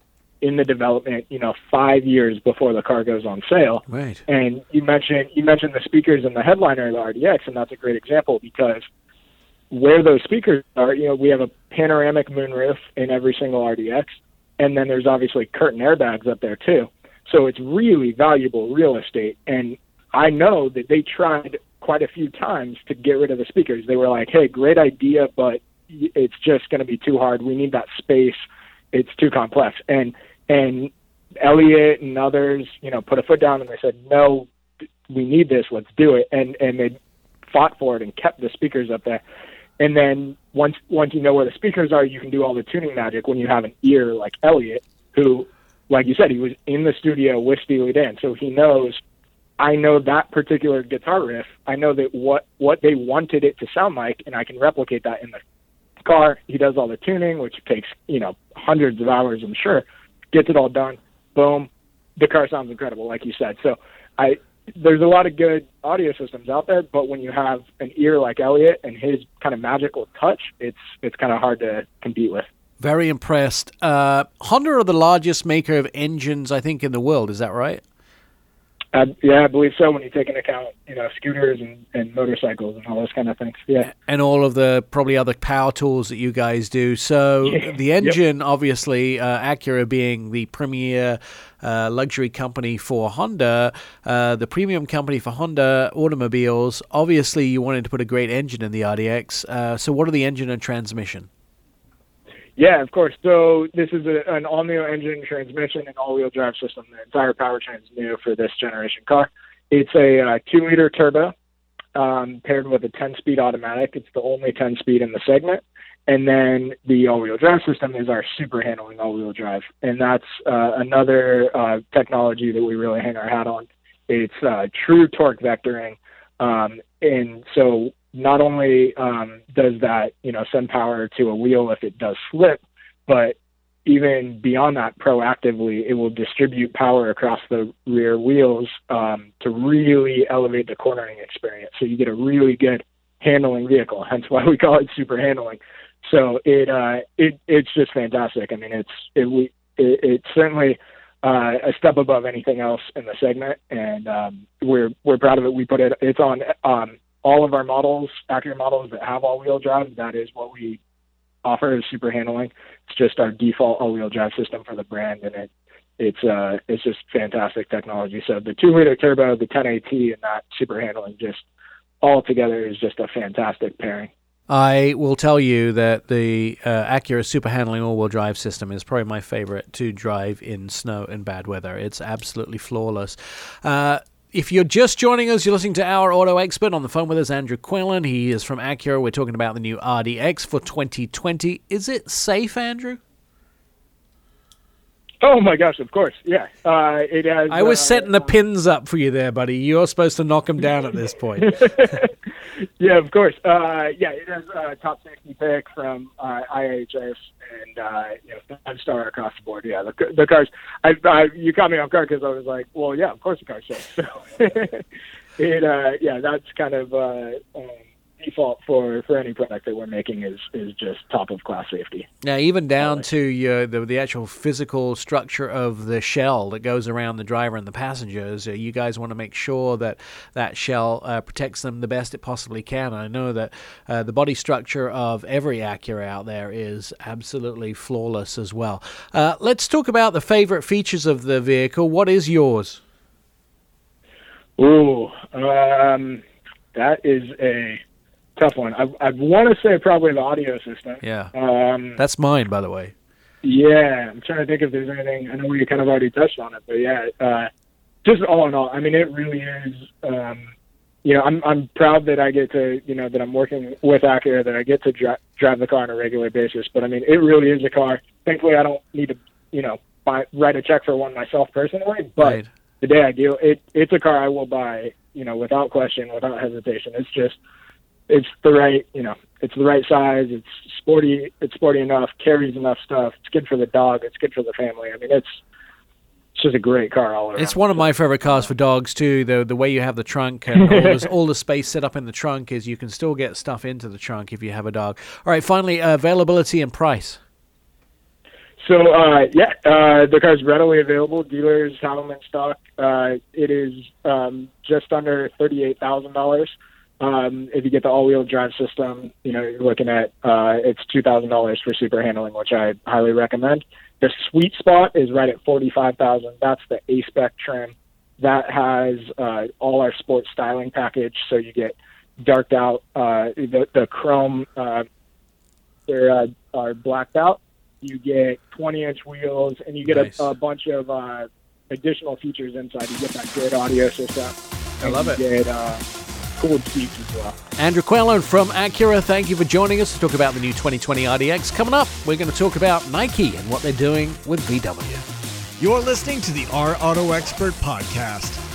in the development, you know, five years before the car goes on sale. Right. And you mentioned you mentioned the speakers and the headliner of the RDX, and that's a great example because where those speakers are, you know, we have a panoramic moonroof in every single RDX, and then there's obviously curtain airbags up there too. So it's really valuable real estate. And I know that they tried quite a few times to get rid of the speakers. They were like, "Hey, great idea, but it's just going to be too hard. We need that space. It's too complex." And and Elliot and others, you know, put a foot down and they said, "No, we need this. Let's do it." And and they fought for it and kept the speakers up there. And then once once you know where the speakers are, you can do all the tuning magic when you have an ear like Elliot, who, like you said, he was in the studio with Steely Dan, so he knows. I know that particular guitar riff. I know that what what they wanted it to sound like, and I can replicate that in the car. He does all the tuning, which takes you know hundreds of hours, I'm sure. Gets it all done. Boom, the car sounds incredible, like you said. So I there's a lot of good audio systems out there, but when you have an ear like Elliot and his kind of magical touch, it's it's kind of hard to compete with. Very impressed. Uh, Honda are the largest maker of engines, I think, in the world. Is that right? Uh, yeah, I believe so. When you take into account, you know, scooters and, and motorcycles and all those kind of things. Yeah. and all of the probably other power tools that you guys do. So (laughs) the engine, obviously, uh, Acura being the premier uh, luxury company for Honda, uh, the premium company for Honda automobiles. Obviously, you wanted to put a great engine in the RDX. Uh, so what are the engine and transmission? Yeah, of course. So this is a, an all-new engine, transmission, and all-wheel drive system. The entire powertrain is new for this generation car. It's a uh, two-liter turbo um, paired with a 10-speed automatic. It's the only 10-speed in the segment. And then the all-wheel drive system is our super handling all-wheel drive, and that's uh, another uh, technology that we really hang our hat on. It's uh, true torque vectoring, um, and so not only um, does that you know send power to a wheel if it does slip, but even beyond that, proactively, it will distribute power across the rear wheels um, to really elevate the cornering experience. So you get a really good handling vehicle. Hence why we call it super handling. So it uh, it it's just fantastic. I mean, it's it we it, it's certainly uh, a step above anything else in the segment, and um, we're we're proud of it. We put it it's on um, all of our models, Acura models that have all-wheel drive. That is what we offer is super handling. It's just our default all-wheel drive system for the brand, and it it's uh it's just fantastic technology. So the two-liter turbo, the 10AT, and that super handling just all together is just a fantastic pairing. I will tell you that the uh, Acura Super Handling all-wheel drive system is probably my favorite to drive in snow and bad weather. It's absolutely flawless. Uh, if you're just joining us, you're listening to our auto expert on the phone with us, Andrew Quillen. He is from Acura. We're talking about the new RDX for 2020. Is it safe, Andrew? Oh my gosh! Of course, yeah. Uh, it has. I was uh, setting the pins up for you there, buddy. You're supposed to knock them down at this point. (laughs) yeah, of course. Uh, yeah, it has uh, top safety pick from uh, IHS and uh, you know five star across the board. Yeah, the, the cars. I, I you caught me off guard because I was like, well, yeah, of course the car safe. (laughs) So (laughs) it uh, yeah, that's kind of uh, um, default for for any product that we're making is is just top of class safety. Now, even down to your, the the actual physical structure of the shell that goes around the driver and the passengers, uh, you guys want to make sure that that shell uh, protects them the best it possibly can. I know that uh, the body structure of every Acura out there is absolutely flawless as well. Uh, let's talk about the favorite features of the vehicle. What is yours? Ooh, um, that is a tough one. I, I want to say probably the audio system. Yeah, Um, that's mine, by the way. yeah, I'm trying to think if there's anything. I know we kind of already touched on it, but yeah, uh, just all in all, I mean, it really is. Um, you know, I'm I'm proud that I get to, you know, that I'm working with Acura, that I get to dri- drive the car on a regular basis. But I mean, it really is a car. Thankfully, I don't need to, you know, buy write a check for one myself personally. But Right. the day I do, it it's a car I will buy, you know, without question, without hesitation. It's just it's the right, you know, it's the right size. It's sporty. It's sporty enough. Carries enough stuff. It's good for the dog. It's good for the family. I mean, it's it's just a great car all around. It's one of my favorite cars for dogs too. The the way you have the trunk and all, this, (laughs) all the space set up in the trunk is you can still get stuff into the trunk if you have a dog. All right, finally, uh, availability and price. So uh, yeah, uh, the car is readily available. Dealers have them in stock. Uh, it is um, just under thirty-eight thousand dollars. Um, if you get the all-wheel drive system, you know you're looking at uh, it's two thousand dollars for super handling, which I highly recommend. The sweet spot is right at forty-five thousand. That's the A spec trim. That has uh, all our sports styling package, so you get darked out. Uh, the the chrome uh, they're uh, are blacked out. You get 20 inch wheels, and you get Nice. a, a bunch of uh, additional features inside. You get that good audio system. I love you it. Get uh, cooled seats as well. Andrew Quellen from Acura, thank you for joining us to talk about the new 2020 RDX. Coming up, we're going to talk about Nike and what they're doing with VW. You're listening to the Our Auto Expert podcast.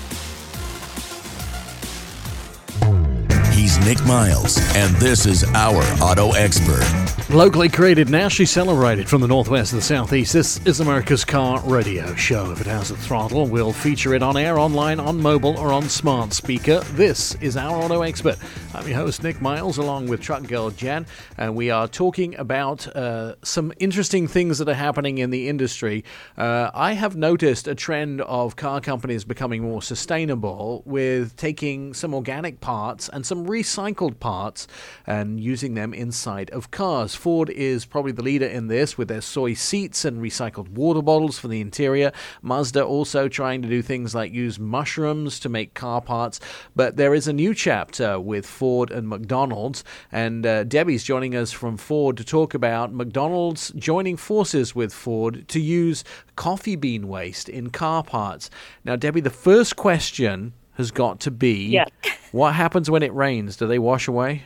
He's Nick Miles, and this is our auto expert. Locally created, nationally celebrated from the northwest to the southeast, this is America's car radio show. If it has a throttle, we'll feature it on air, online, on mobile, or on smart speaker. This is our auto expert. I'm your host, Nick Miles, along with Truck Girl Jen, and we are talking about uh, some interesting things that are happening in the industry. Uh, I have noticed a trend of car companies becoming more sustainable with taking some organic parts and some recycled parts and using them inside of cars. Ford is probably the leader in this with their soy seats and recycled water bottles for the interior. Mazda also trying to do things like use mushrooms to make car parts. But there is a new chapter with Ford and McDonald's, and uh, Debbie's joining us from Ford to talk about McDonald's joining forces with Ford to use coffee bean waste in car parts. Now, Debbie, the first question has got to be Yeah. what happens when it rains? Do they wash away?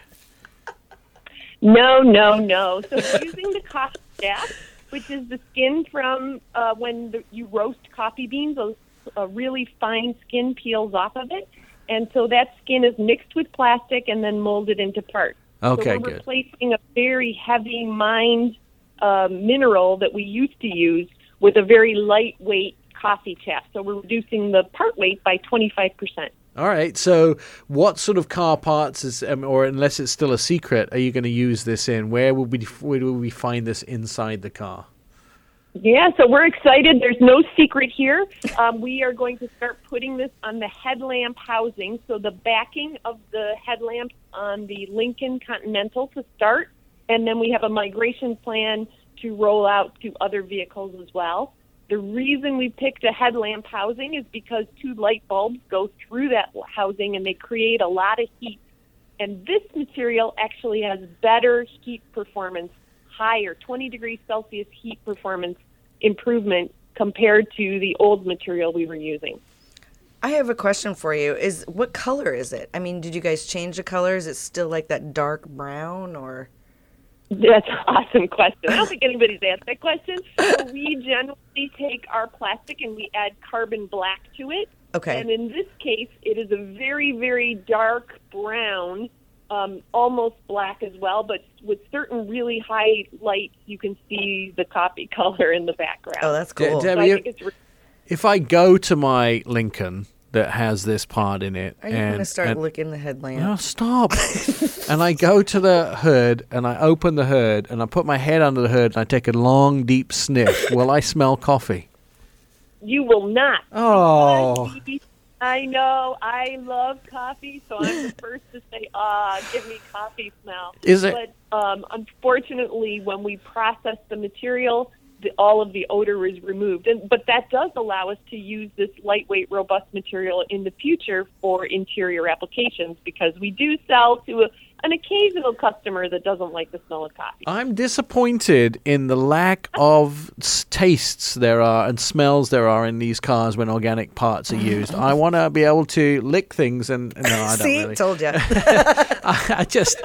No, no, no. So we're using the coffee stack, which is the skin from uh, when the, you roast coffee beans, a, uh, really fine skin peels off of it. and so that skin is mixed with plastic and then molded into parts. Okay, so we're good. replacing a very heavy mined uh, mineral that we used to use with a very lightweight coffee chaff. So we're reducing the part weight by 25%. All right. So, what sort of car parts is, um, or unless it's still a secret, are you going to use this in? Where will we where will we find this inside the car? Yeah, so we're excited. There's no secret here. Um, we are going to start putting this on the headlamp housing. So the backing of the headlamps on the Lincoln Continental to start, and then we have a migration plan to roll out to other vehicles as well. The reason we picked a headlamp housing is because two light bulbs go through that housing and they create a lot of heat. And this material actually has better heat performance, higher 20 degrees Celsius heat performance improvement compared to the old material we were using. I have a question for you. Is what color is it? I mean, did you guys change the color? Is it still like that dark brown or? That's an awesome question. I don't think anybody's asked that question. So we generally take our plastic and we add carbon black to it. Okay. And in this case, it is a very, very dark brown, um, almost black as well, but with certain really high lights, you can see the copy (laughs) color in the background. Oh, that's De- cool. So I Debbie, think it's re- if I go to my Lincoln that has this part in it, Are you and, going to start and- licking the headlamp? No, stop. (laughs) and I go to the hood and I open the hood and I put my head under the hood and I take a long, deep sniff. (laughs) Will I smell coffee? you will not. Oh. I know. I love coffee, so I'm the first to say, "Ah, give me coffee smell." Is it- But um, unfortunately, when we process the material, the, all of the odor is removed. And but that does allow us to use this lightweight, robust material in the future for interior applications because we do sell to a, an occasional customer that doesn't like the smell of coffee. I'm disappointed in the lack of tastes there are and smells there are in these cars when organic parts are used. I want to be able to lick things and no, I don't (laughs) See, really. told you. (laughs) I, I just,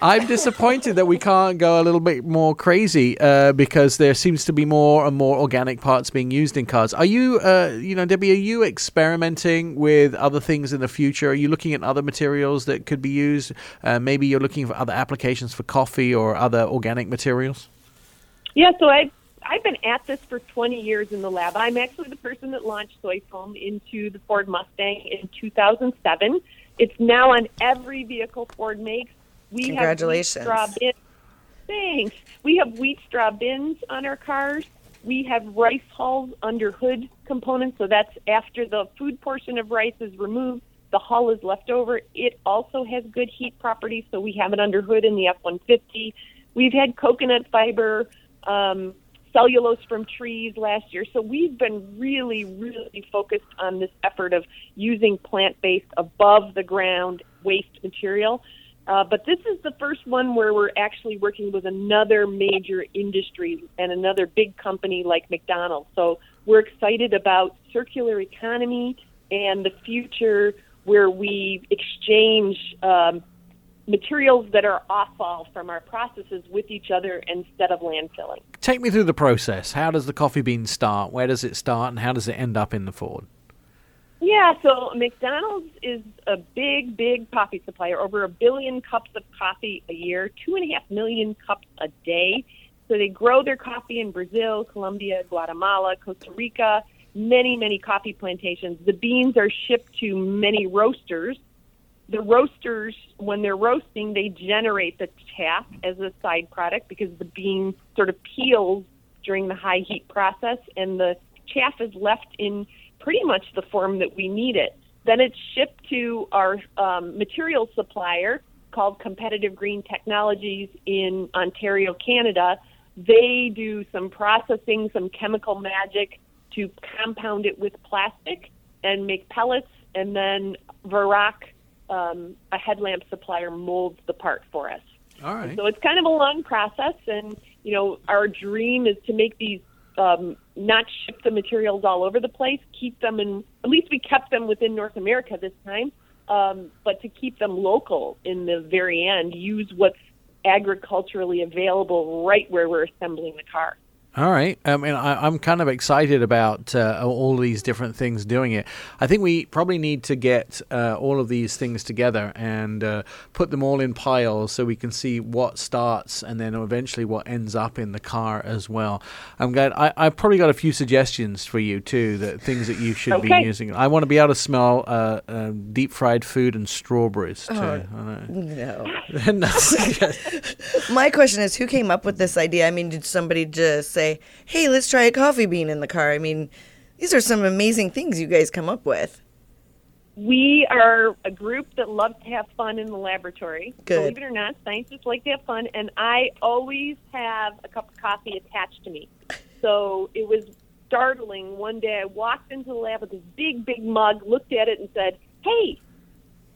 I'm disappointed that we can't go a little bit more crazy uh, because there seems to be more and more organic parts being used in cars. Are you, uh, you know, Debbie, are you experimenting with other things in the future? Are you looking at other materials that could be used? Uh, maybe you're looking for other applications for coffee or other organic materials. Yeah, so I I've been at this for 20 years in the lab. I'm actually the person that launched soy foam into the Ford Mustang in 2007. It's now on every vehicle Ford makes. We Congratulations. have wheat straw bins. Thanks. We have wheat straw bins on our cars. We have rice hulls under hood components, so that's after the food portion of rice is removed. The hull is left over. It also has good heat properties, so we have it under hood in the F 150. We've had coconut fiber, um, cellulose from trees last year. So we've been really, really focused on this effort of using plant based above the ground waste material. Uh, but this is the first one where we're actually working with another major industry and another big company like McDonald's. So we're excited about circular economy and the future where we exchange um, materials that are offal from our processes with each other instead of landfilling. Take me through the process. How does the coffee bean start? Where does it start, and how does it end up in the Ford? Yeah, so McDonald's is a big, big coffee supplier. Over a billion cups of coffee a year, two and a half million cups a day. So they grow their coffee in Brazil, Colombia, Guatemala, Costa Rica, many, many coffee plantations. The beans are shipped to many roasters. The roasters, when they're roasting, they generate the chaff as a side product because the bean sort of peels during the high heat process, and the chaff is left in pretty much the form that we need it. Then it's shipped to our um, material supplier called Competitive Green Technologies in Ontario, Canada. They do some processing, some chemical magic to compound it with plastic and make pellets, and then Varroc, um, a headlamp supplier, molds the part for us. All right. So it's kind of a long process, and you know, our dream is to make these um, not ship the materials all over the place, keep them in. At least we kept them within North America this time, um, but to keep them local in the very end, use what's agriculturally available right where we're assembling the car. All right. I mean, I, I'm kind of excited about uh, all these different things doing it. I think we probably need to get uh, all of these things together and uh, put them all in piles so we can see what starts and then eventually what ends up in the car as well. I'm glad. I, I've probably got a few suggestions for you too, that things that you should Okay. be using. I want to be able to smell uh, uh, deep fried food and strawberries too. Oh, know. No. (laughs) (laughs) My question is, who came up with this idea? I mean, did somebody just say, "Hey, let's try a coffee bean in the car"? I mean, these are some amazing things you guys come up with. We are a group that loves to have fun in the laboratory. Good. Believe it or not, scientists like to have fun, and I always have a cup of coffee attached to me. So it was startling. One day I walked into the lab with this big, big mug, looked at it, and said, Hey,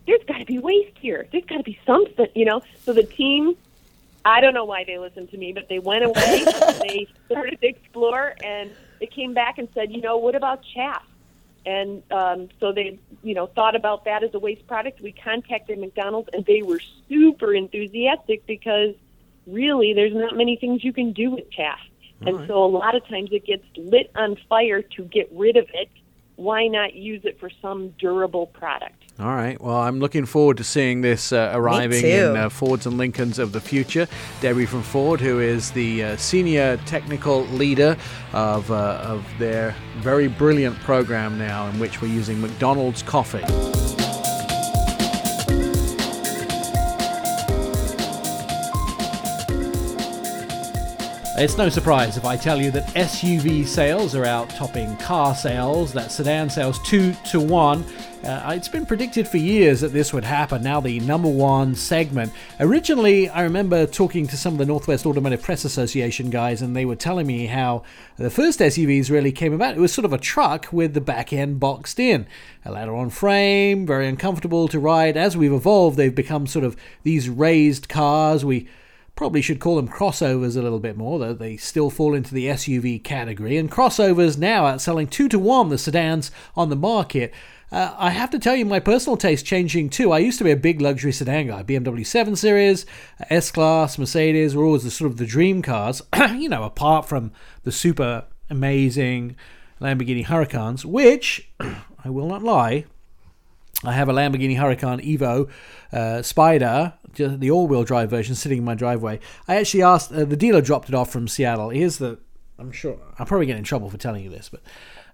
there's got to be waste here. There's got to be something, you know? So the team, I don't know why they listened to me, but they went away, (laughs) they started to explore, and they came back and said, You know, what about chaff? and um, so they you know thought about that as a waste product. We contacted mcdonald's and they were super enthusiastic because really there's not many things you can do with chaff. And so a lot of times it gets lit on fire to get rid of it why not use it for some durable product All right. Well, I'm looking forward to seeing this uh, arriving in uh, Fords and Lincolns of the future. Debbie from Ford, who is the uh, senior technical leader of, uh, of their very brilliant program now, in which we're using McDonald's coffee. It's no surprise if I tell you that SUV sales are out topping car sales, that sedan sales two to one. Uh, it's been predicted for years that this would happen. Now, the number one segment. Originally, I remember talking to some of the Northwest Automotive Press Association guys, and they were telling me how the first SUVs really came about. It was sort of a truck with the back end boxed in, a ladder on frame, very uncomfortable to ride. As we've evolved, they've become sort of these raised cars. We probably should call them crossovers a little bit more, though they still fall into the SUV category. And crossovers now outselling two to one the sedans on the market. Uh, I have to tell you, my personal taste changing too. I used to be a big luxury sedan guy. BMW 7 Series, S Class, Mercedes were always the sort of the dream cars. (clears throat) you know, apart from the super amazing Lamborghini Huracans, which (clears throat) I will not lie, I have a Lamborghini Huracan Evo uh, Spider, the all-wheel drive version, sitting in my driveway. I actually asked uh, the dealer dropped it off from Seattle. Here's the, I'm sure I'm probably getting in trouble for telling you this, but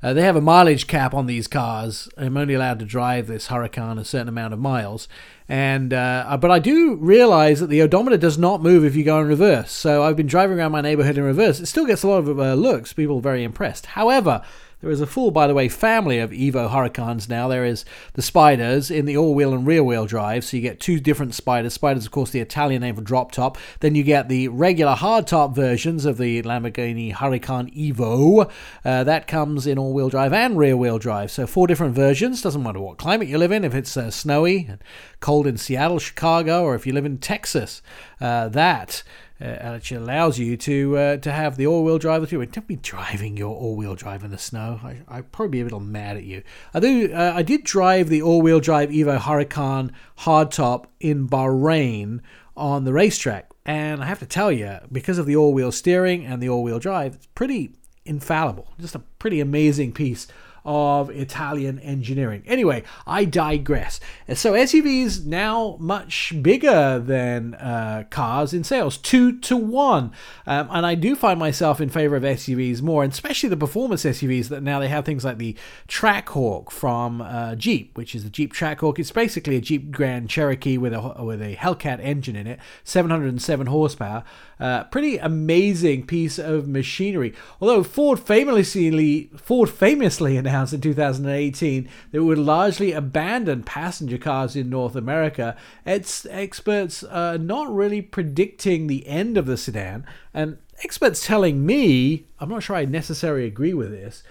uh, they have a mileage cap on these cars. I'm only allowed to drive this Huracan a certain amount of miles, and uh, but I do realize that the odometer does not move if you go in reverse. So I've been driving around my neighborhood in reverse. It still gets a lot of uh, looks. People are very impressed. However. There is a full, by the way, family of Evo Huracans now. There is the Spiders in the all-wheel and rear-wheel drive, so you get two different Spiders. Spiders, of course, the Italian name for drop top. Then you get the regular hardtop versions of the Lamborghini Huracan Evo. Uh, that comes in all-wheel drive and rear-wheel drive. So four different versions. Doesn't matter what climate you live in. If it's uh, snowy and cold in Seattle, Chicago, or if you live in Texas, uh, that uh, actually allows you to uh, to have the all-wheel drive too. Don't be driving your all-wheel drive in the snow. I I'd probably be a little mad at you. I do. Uh, I did drive the all-wheel drive Evo Huracan hardtop in Bahrain on the racetrack, and I have to tell you, because of the all-wheel steering and the all-wheel drive, it's pretty infallible. Just a pretty amazing piece of Italian engineering. Anyway, I digress. So SUVs now much bigger than uh, cars in sales, two to one. Um, and I do find myself in favor of SUVs more, and especially the performance SUVs that now they have things like the Trackhawk from uh, Jeep, which is the Jeep Trackhawk. It's basically a Jeep Grand Cherokee with a with a Hellcat engine in it, 707 horsepower. Uh, pretty amazing piece of machinery. Although Ford famously Ford famously (laughs) announced in 2018 that it would largely abandon passenger cars in North America, its experts are not really predicting the end of the sedan. And experts telling me, I'm not sure I necessarily agree with this.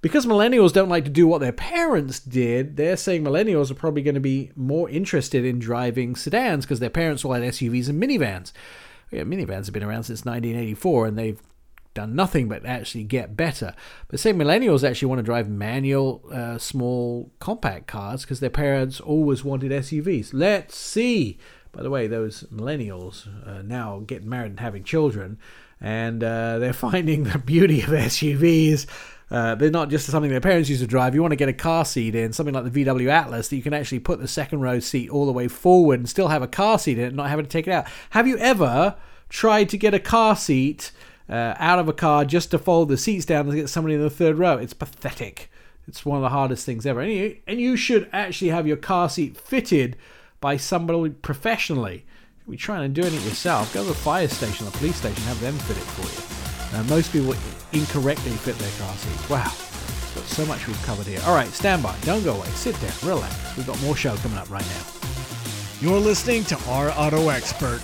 Because millennials don't like to do what their parents did, they're saying millennials are probably going to be more interested in driving sedans because their parents all had SUVs and minivans yeah, minivans have been around since 1984 and they've done nothing but actually get better. But say millennials actually want to drive manual, uh, small, compact cars because their parents always wanted SUVs. Let's see. By the way, those millennials uh, now getting married and having children. and uh, they're (laughs) finding the beauty of SUVs. Uh, they're not just something their parents used to drive. You want to get a car seat in, something like the VW Atlas, that you can actually put the second row seat all the way forward and still have a car seat in it, and not having to take it out. Have you ever tried to get a car seat uh, out of a car just to fold the seats down and get somebody in the third row? It's pathetic. It's one of the hardest things ever. And you, and you should actually have your car seat fitted by somebody professionally. If you're trying to do it yourself, go to the fire station or the police station, have them fit it for you. Uh, most people incorrectly fit their car seats. Wow. Got so much we've covered here. All right, stand by. Don't go away. Sit down. Relax. We've got more show coming up right now. You're listening to Our Auto Expert.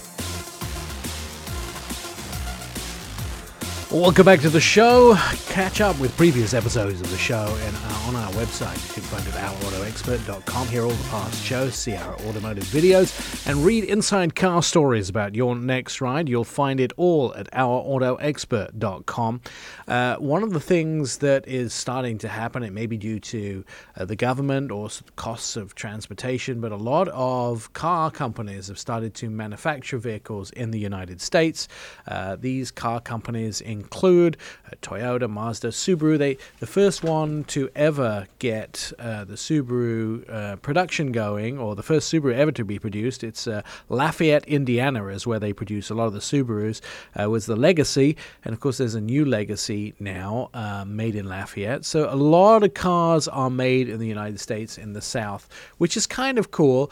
Welcome back to the show. Catch up with previous episodes of the show and uh, on our website. You can find it at ourautoexpert.com. Hear all the past shows, see our automotive videos, and read inside car stories about your next ride. You'll find it all at ourautoexpert.com. Uh, one of the things that is starting to happen, it may be due to uh, the government or costs of transportation, but a lot of car companies have started to manufacture vehicles in the United States. Uh, these car companies include uh, Toyota, Mazda, Subaru. They the first one to ever get uh, the Subaru uh, production going, or the first Subaru ever to be produced. It's uh, Lafayette, Indiana, is where they produce a lot of the Subarus. Uh, was the Legacy, and of course there's a new Legacy now uh, made in Lafayette. So a lot of cars are made in the United States in the South, which is kind of cool.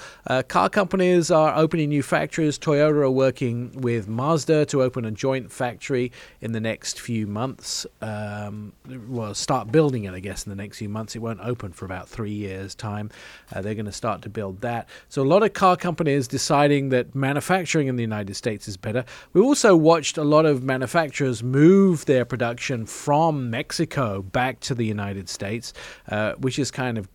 car companies are opening new factories. Toyota are working with Mazda to open a joint factory in the next next few months. Um, well, start building it, I guess, in the next few months. It won't open for about three years' time. Uh, they're going to start to build that. So, a lot of car companies deciding that manufacturing in the United States is better. We also watched a lot of manufacturers move their production from Mexico back to the United States, uh, which is kind of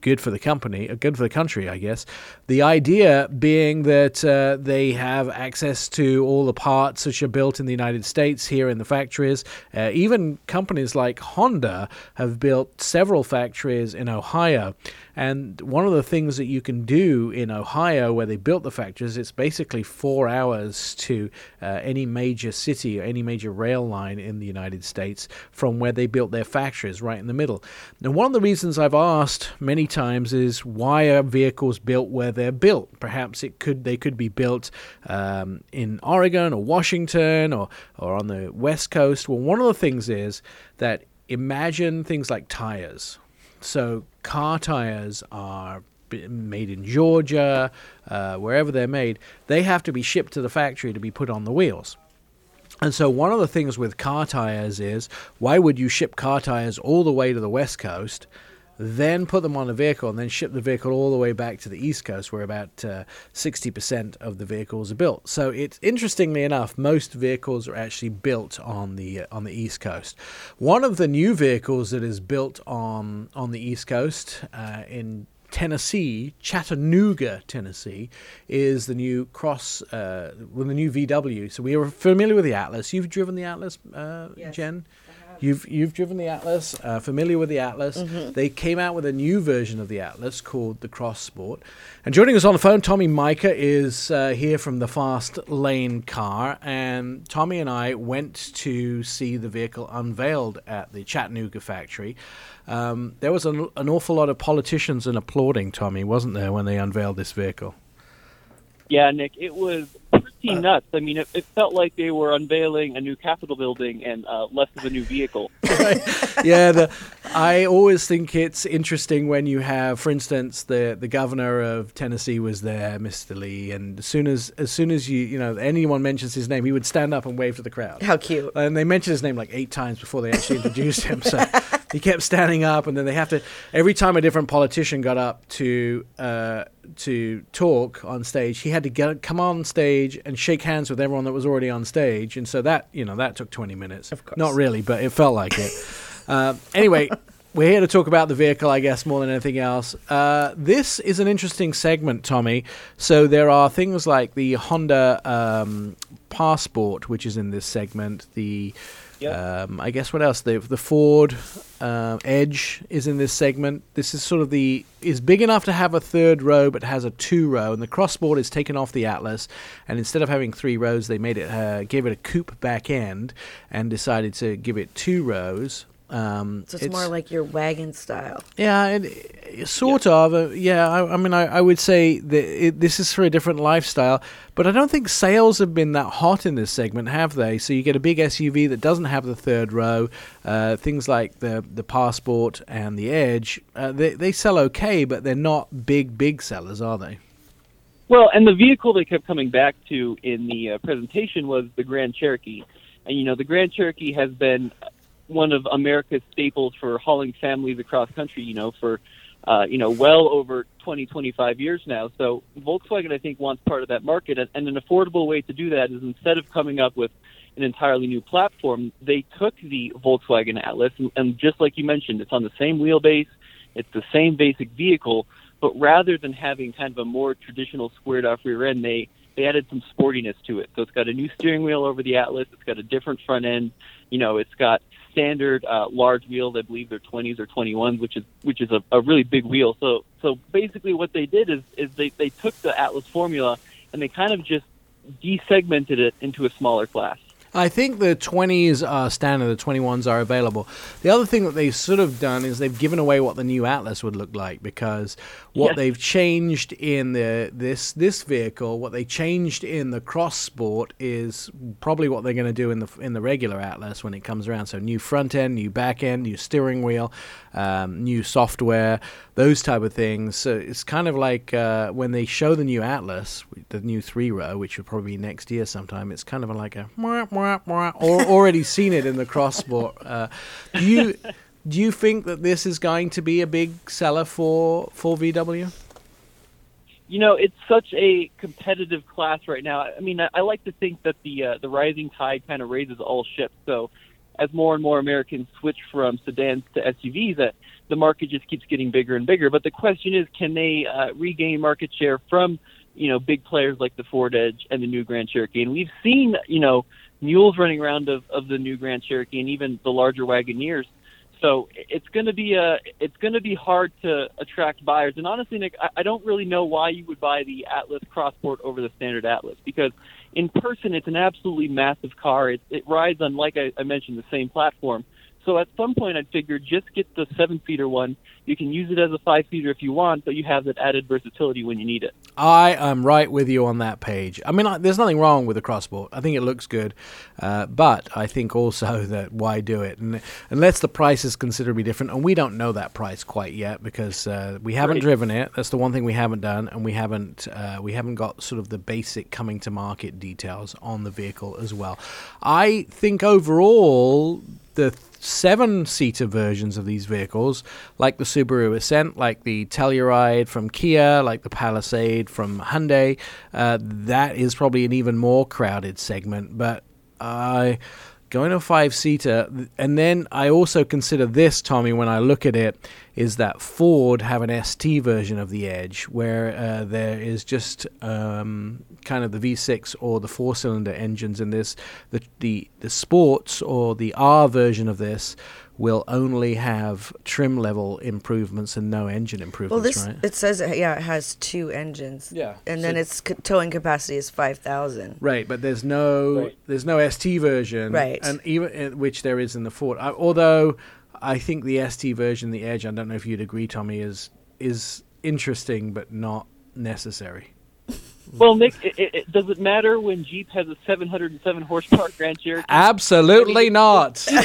good for the company, uh, good for the country, I guess. The idea being that uh, they have access to all the parts which are built in the United States here in the factories. Uh, even companies like Honda have built several factories in Ohio. And one of the things that you can do in Ohio, where they built the factories, it's basically four hours to uh, any major city or any major rail line in the United States from where they built their factories, right in the middle. Now, one of the reasons I've asked many times is why are vehicles built where they're built? Perhaps it could they could be built um, in Oregon or Washington or or on the West Coast. Well, one of the things is that imagine things like tires. So car tires are made in Georgia, uh, wherever they're made, they have to be shipped to the factory to be put on the wheels. And so, one of the things with car tires is why would you ship car tires all the way to the West Coast then put them on a vehicle, and then ship the vehicle all the way back to the East Coast, where about uh, 60% of the vehicles are built. So it's interestingly enough, most vehicles are actually built on the uh, on the East Coast. One of the new vehicles that is built on on the East Coast uh, in Tennessee, Chattanooga, Tennessee, is the new cross, uh, with the new VW. So we are familiar with the Atlas. You've driven the Atlas, uh, yes. Jen? You've you've driven the Atlas, uh, familiar with the Atlas. Mm-hmm. They came out with a new version of the Atlas called the Cross Sport. And joining us on the phone, Tommy Mica is uh, here from the Fast Lane Car, and Tommy and I went to see the vehicle unveiled at the Chattanooga factory. Um, there was an, an awful lot of politicians and applauding Tommy, wasn't there, when they unveiled this vehicle? Yeah, Nick, it was pretty uh, nuts. I mean, it, it, felt like they were unveiling a new Capitol building and uh, less of a new vehicle. right. (laughs) Yeah, the, I always think it's interesting when you have, for instance, the the governor of Tennessee was there, Mr. Lee, and as soon as as soon as you you know anyone mentions his name, he would stand up and wave to the crowd. How cute! And they mentioned his name like eight times before they actually introduced him. So (laughs) he kept standing up, and then they have to every time a different politician got up to. Uh, to talk on stage, he had to get come on stage and shake hands with everyone that was already on stage, and so that you know that took twenty minutes. Of course, not really, but it felt like it. uh, anyway. (laughs) We're here to talk about the vehicle, I guess, more than anything else. Uh, this is an interesting segment, Tommy. So there are things like the Honda um, Passport, which is in this segment, the Um, I guess what else? The the Ford uh, Edge is in this segment. This is sort of the is big enough to have a third row, but has a two row. And the Cross Sport is taken off the Atlas, and instead of having three rows, they made it uh, gave it a coupe back end, and decided to give it two rows. Um, So it's, more like your wagon style. yeah, it, it- sort of. Uh, yeah, I, I mean, I, I would say that it, this is for a different lifestyle, but I don't think sales have been that hot in this segment, have they? So you get a big SUV that doesn't have the third row. Uh, things like the the Passport and the Edge, uh, they they sell okay, but they're not big big sellers, are they? Well, and the vehicle they kept coming back to in the uh, presentation was the Grand Cherokee. And, you know, the Grand Cherokee has been one of America's staples for hauling families across country, you know, for, uh, you know, well over 20, 25 years now. So Volkswagen, I think, wants part of that market. And, an affordable way to do that is instead of coming up with an entirely new platform, they took the Volkswagen Atlas, and, and just like you mentioned, it's on the same wheelbase, it's the same basic vehicle, but rather than having kind of a more traditional squared off rear end, they they added some sportiness to it. So it's got a new steering wheel over the Atlas. It's got a different front end. You know, it's got standard uh, large wheels. I believe they're 20s or 21s, which is which is a, a really big wheel. So so basically, what they did is is they they took the Atlas formula and they kind of just desegmented it into a smaller class. I think the 20s are uh, standard, the 21s are available. The other thing that they've sort of done is they've given away what the new Atlas would look like because what Yes. they've changed in the this this vehicle, what they changed in the Cross Sport is probably what they're going to do in the in the regular Atlas when it comes around. So new front end, new back end, new steering wheel, um, new software, those type of things. So it's kind of like uh, when they show the new Atlas, the new three row, which will probably be next year sometime. It's kind of like a or already seen it in the cross sport. Uh, do you do you think that this is going to be a big seller for for VW? you know, it's such a competitive class right now. I mean, I, I like to think that the uh, the rising tide kind of raises all ships. So, as more and more Americans switch from sedans to SUVs, that the market just keeps getting bigger and bigger. But the question is, can they uh, regain market share from you know big players like the Ford Edge and the new Grand Cherokee? And we've seen you know mules running around of, of the new Grand Cherokee and even the larger Wagoneers. So it's going to be a it's going to be hard to attract buyers. And honestly, Nick, I, I don't really know why you would buy the Atlas Cross Sport over the standard Atlas because in person it's an absolutely massive car. It, it rides on, like I, I mentioned, the same platform. So at some point, I figured just get the seven seater one. You can use it as a five seater if you want, but you have that added versatility when you need it. I am right with you on that page. I mean, I, there's nothing wrong with the Cross Sport. I think it looks good, uh, but I think also (laughs) that why do it? And unless the price is considerably different, and we don't know that price quite yet because uh, we haven't Right. driven it. That's the one thing we haven't done, and we haven't uh, we haven't got sort of the basic coming to market details on the vehicle as well. I think overall the seven seater versions of these vehicles, like the Subaru Ascent, like the Telluride from Kia, like the Palisade from Hyundai, uh, that is probably an even more crowded segment. But I. Going to a five seater, and then I also consider this, Tommy, when I look at it, is that Ford have an ST version of the Edge where uh, there is just um, kind of the V6 or the four cylinder engines in this. The, the, the sports or the R version of this will only have trim level improvements and no engine improvements. Well, improvements, this right? it says it, yeah, it has two engines. Yeah, and so- then its c- towing capacity is five thousand. Right, but there's no Right. there's no ST version, Right. And even uh, which there is in the Ford. I, although I think the ST version, the Edge, I don't know if you'd agree, Tommy, is is interesting but not necessary. Well, Nick, it, it, it, does it matter when Jeep has a 707 horsepower Grand Cherokee? Absolutely not. (laughs)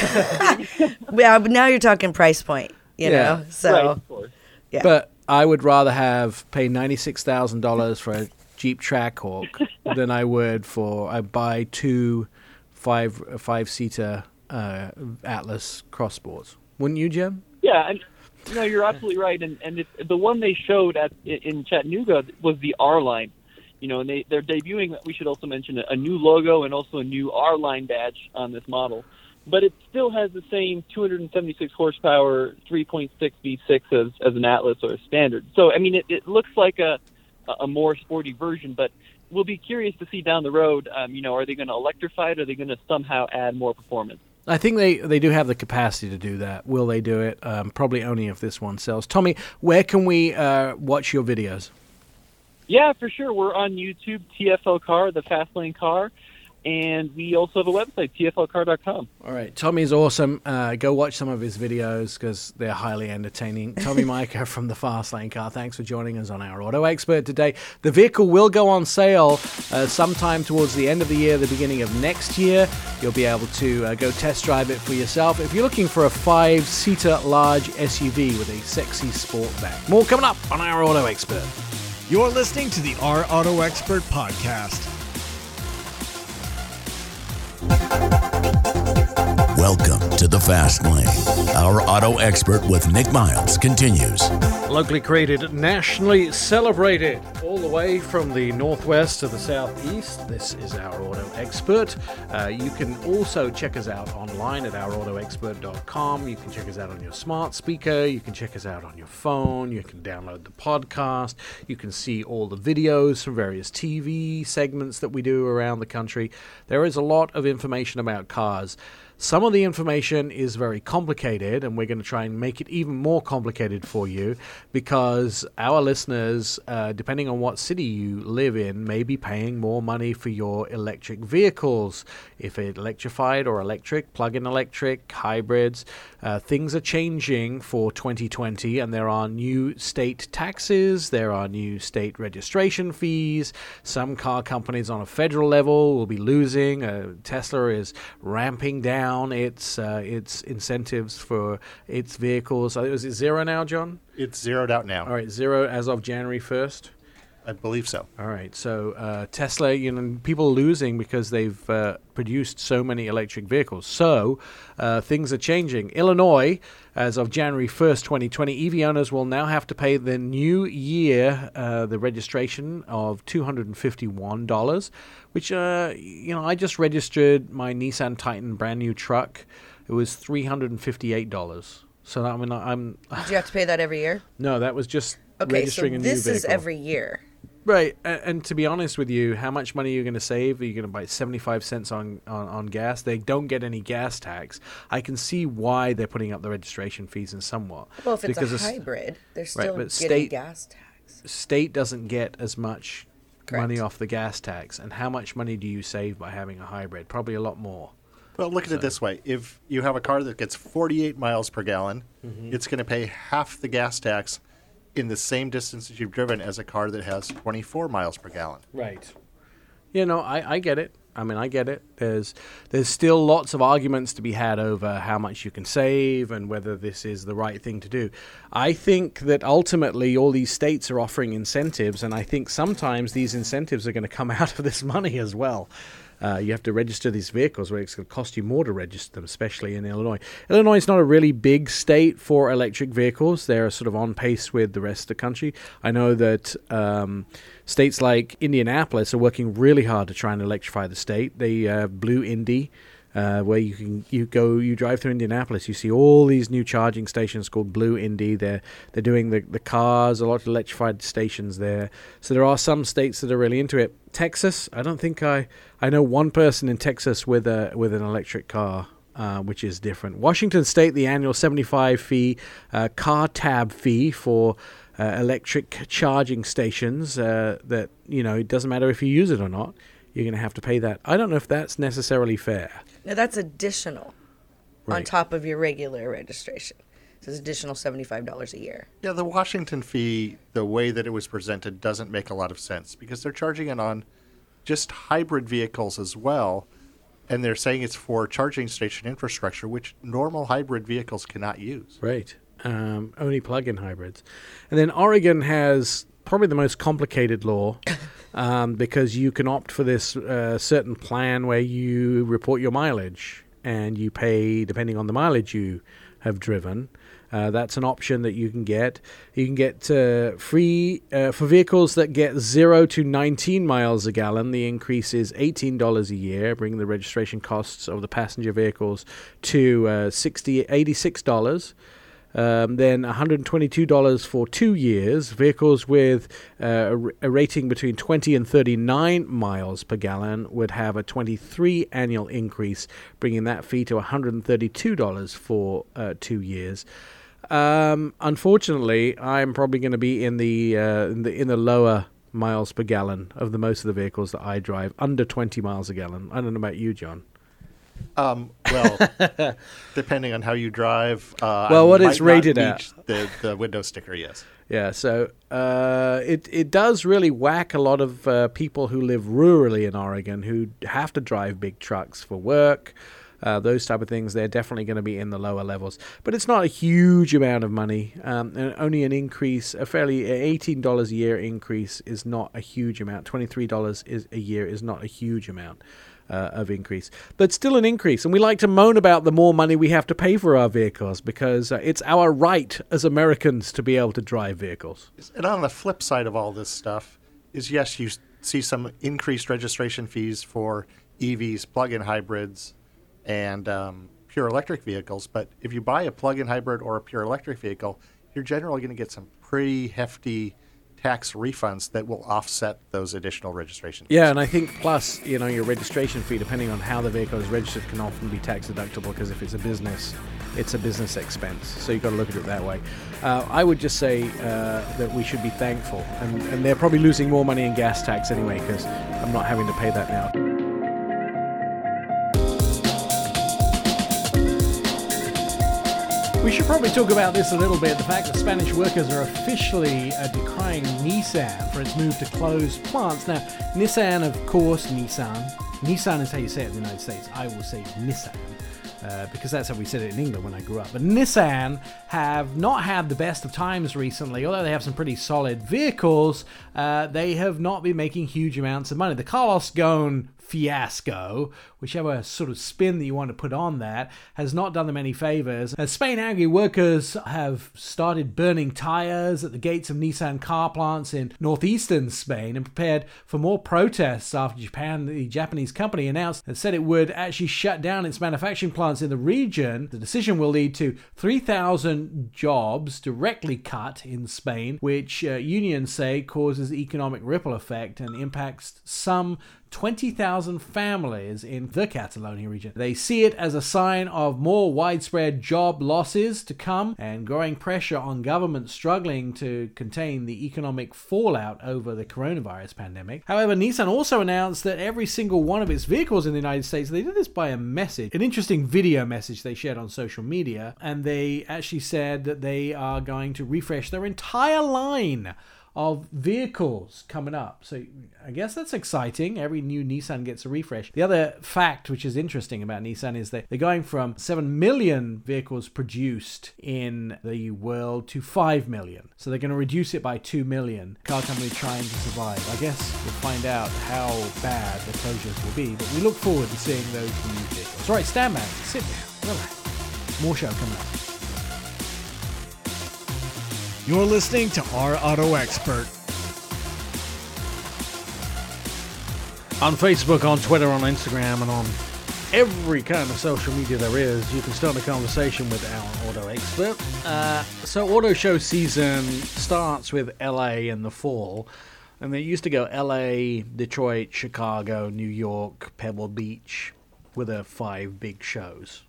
Yeah, but now you're talking price point. You Yeah. know, so right, of course. yeah. But I would rather have pay ninety six thousand dollars for a Jeep Trackhawk (laughs) than I would for I buy two five five seater uh, Atlas Cross Sports. Wouldn't you, Jim? Yeah, and no, you're absolutely right. And and it, the one they showed at in Chattanooga was the R line. You know, and they they're debuting. We should also mention a, new logo and also a new R line badge on this model. But it still has the same 276 horsepower, 3.6 V6 as as an Atlas or a standard. So I mean, it, it looks like a a more sporty version, but we'll be curious to see down the road. Um, you know, are they going to electrify it? Are they going to somehow add more performance? I think they, they do have the capacity to do that. Will they do it? Um, probably only if this one sells. Tommy, where can we uh, watch your videos? Yeah, for sure. We're on YouTube, TFL Car, the Fast Lane Car, and we also have a website, tflcar.com. All right, Tommy's awesome. Uh, go watch some of his videos because they're highly entertaining. (laughs) Tommy Mica from the Fast Lane Car, thanks for joining us on our Auto Expert today. The vehicle will go on sale uh, sometime towards the end of the year, the beginning of next year. You'll be able to uh, go test drive it for yourself if you're looking for a five-seater large SUV with a sexy sport back. More coming up on our Auto Expert. You're listening to the Our Auto Expert podcast. Welcome to the Fast Lane. Our auto expert with Nick Miles continues. Locally created, nationally celebrated, all the way from the northwest to the southeast. This is our auto expert. Uh, you can also check us out online at ourautoexpert.com. You can check us out on your smart speaker. You can check us out on your phone. You can download the podcast. You can see all the videos from various TV segments that we do around the country. There is a lot of information about cars. Some of the information is very complicated, and we're going to try and make it even more complicated for you because our listeners, uh, depending on what city you live in, may be paying more money for your electric vehicles. If it's electrified or electric, plug in electric, hybrids, uh, things are changing for 2020, and there are new state taxes, there are new state registration fees. Some car companies on a federal level will be losing. Uh, Tesla is ramping down its uh, its incentives for its vehicles. Uh, Is it zero now, John? It's zeroed out now. All right, zero as of January first. I believe so. All right, so uh, Tesla, you know, people are losing because they've uh, produced so many electric vehicles. So uh, things are changing. Illinois, as of January 1st, 2020, EV owners will now have to pay the new year uh, the registration of $251, which, uh, you know, I just registered my Nissan Titan brand new truck. It was $358. So I mean, I'm Do you have to pay that every year? no, that was just Okay, so registering a new Okay this vehicle. is every year. Right, and, and to be honest with you, how much money are you going to save? Are you going to buy seventy-five cents on, on, on gas? They don't get any gas tax. I can see why they're putting up the registration fees in somewhat. Well, if it's because a s- hybrid, they're right, still but getting state gas tax. state doesn't get as much money off the gas tax. And how much money do you save by having a hybrid? Probably a lot more. Well, look at it this way: if you have a car that gets 48 miles per gallon, Mhm. it's going to pay half the gas tax in the same distance that you've driven as a car that has 24 miles per gallon. Right. You know, I, I get it. I mean, I get it. There's there's still lots of arguments to be had over how much you can save and whether this is the right thing to do. I think that ultimately all these states are offering incentives, and I think sometimes these incentives are going to come (laughs) out of this money as well. Uh, you have to register these vehicles where it's going to cost you more to register them, especially in Illinois. Illinois is not a really big state for electric vehicles. They're sort of on pace with the rest of the country. I know that um, states like Indianapolis are working really hard to try and electrify the state. They uh, Blue Indy, uh, where you can you go you drive through Indianapolis, you see all these new charging stations called Blue Indy. They're they're doing the the cars, a lot of electrified stations there. So there are some states that are really into it. Texas, I don't think I I know one person in Texas with a with an electric car. Uh, which is different. Washington State, the annual 75 fee uh, car tab fee for uh, electric charging stations. Uh, that you know, it doesn't matter if you use it or not. You're going to have to pay that. I don't know if that's necessarily fair. Now that's additional on top of your regular registration. So it's additional seventy-five dollars a year. Yeah, the Washington fee, the way that it was presented, doesn't make a lot of sense because they're charging it on just hybrid vehicles as well. And they're saying it's for charging station infrastructure, which normal hybrid vehicles cannot use. Right. Um, only plug-in hybrids, and then Oregon has probably the most complicated law (laughs) um, because you can opt for this uh, certain plan where you report your mileage and you pay depending on the mileage you have driven. Uh, that's an option that you can get. You can get uh, free uh, for vehicles that get 0 to 19 miles a gallon. The increase is $18 a year, bringing the registration costs of the passenger vehicles to uh, 60 $86. Um, then $122 for two years. Vehicles with uh, a rating between 20 and 39 miles per gallon would have a 23 annual increase, bringing that fee to $132 for uh, two years. Um, unfortunately, I'm probably going to be in the, uh, in the in the lower miles per gallon of the most of the vehicles that I drive, under 20 miles a gallon. I don't know about you, John. Um, well, (laughs) depending on how you drive. Uh, Well, what it's rated at. The, the window sticker, yes. Yeah, so uh, it it does really whack a lot of uh, people who live rurally in Oregon who have to drive big trucks for work. Uh, those type of things, they're definitely going to be in the lower levels, but it's not a huge amount of money. Um, and only an increase, a fairly eighteen dollars a year increase, is not a huge amount. Twenty three dollars is a year is not a huge amount uh, of increase, but still an increase. And we like to moan about the more money we have to pay for our vehicles because uh, it's our right as Americans to be able to drive vehicles. And on the flip side of all this stuff is yes, you see some increased registration fees for EVs, plug-in hybrids, and um, pure electric vehicles. But if you buy a plug-in hybrid or a pure electric vehicle, you're generally going to get some pretty hefty tax refunds that will offset those additional registration. Fees. Yeah, and I think plus, you know, your registration fee, depending on how the vehicle is registered, can often be tax deductible because if it's a business, it's a business expense. So you've got to look at it that way. Uh, I would just say uh, that we should be thankful, and, and they're probably losing more money in gas tax anyway because I'm not having to pay that now. We should probably talk about this a little bit. The fact that Spanish workers are officially uh, decrying Nissan for its move to close plants. Now, Nissan, of course, Nissan. Nissan is how you say it in the United States. I will say Nissan. Uh, because that's how we said it in England when I grew up. But Nissan have not had the best of times recently, although they have some pretty solid vehicles. Uh, they have not been making huge amounts of money. The Carlos Ghosn fiasco, whichever sort of spin that you want to put on that, has not done them any favors. As Spain angry workers have started burning tires at the gates of Nissan car plants in northeastern Spain and prepared for more protests after Japan, the Japanese company, announced and said it would actually shut down its manufacturing plants in the region. The decision will lead to 3,000 jobs directly cut in Spain, which uh, unions say causes economic ripple effect and impacts some 20,000 families in the Catalonia region. They see it as a sign of more widespread job losses to come and growing pressure on governments struggling to contain the economic fallout over the coronavirus pandemic. However, Nissan also announced that every single one of its vehicles in the United States, they did this by a message, an interesting video message they shared on social media, and they actually said that they are going to refresh their entire line of vehicles coming up. So I guess that's exciting. Every new Nissan gets a refresh. The other fact which is interesting about Nissan is that they're going from 7 million vehicles produced in the world to 5 million. So they're going to reduce it by 2 million. Car company trying to survive. I guess we'll find out how bad the closures will be, but we look forward to seeing those new vehicles. All right, stand back, sit down, relax. More show coming up. You're listening to Our Auto Expert. on Facebook, on Twitter, on Instagram, and on every kind of social media there is, you can start a conversation with our auto expert. Uh, so, auto show season starts with LA in the fall, and they used to go LA, Detroit, Chicago, New York, Pebble Beach, with the five big shows.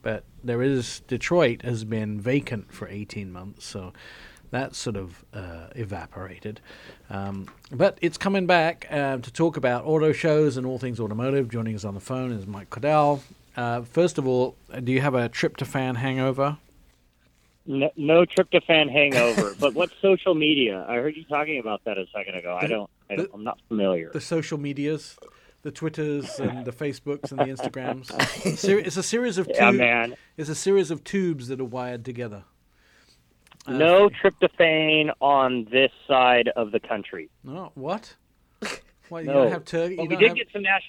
But there is Detroit has been vacant for 18 months, so that sort of uh, evaporated. Um, but it's coming back uh, to talk about auto shows and all things automotive. Joining us on the phone is Mike Cordell. Uh, first of all, do you have a tryptophan hangover? No, no tryptophan hangover. (laughs) but what's social media? I heard you talking about that a second ago. I don't. I don't. I'm not familiar. The social medias, the Twitters and the Facebooks and the Instagrams. (laughs) It's a series of Yeah, man. It's a series of tubes that are wired together. Uh, no tryptophan on this side of the country. No, what? (laughs) Why you no. don't have turkey? But You we did have... get some Nash.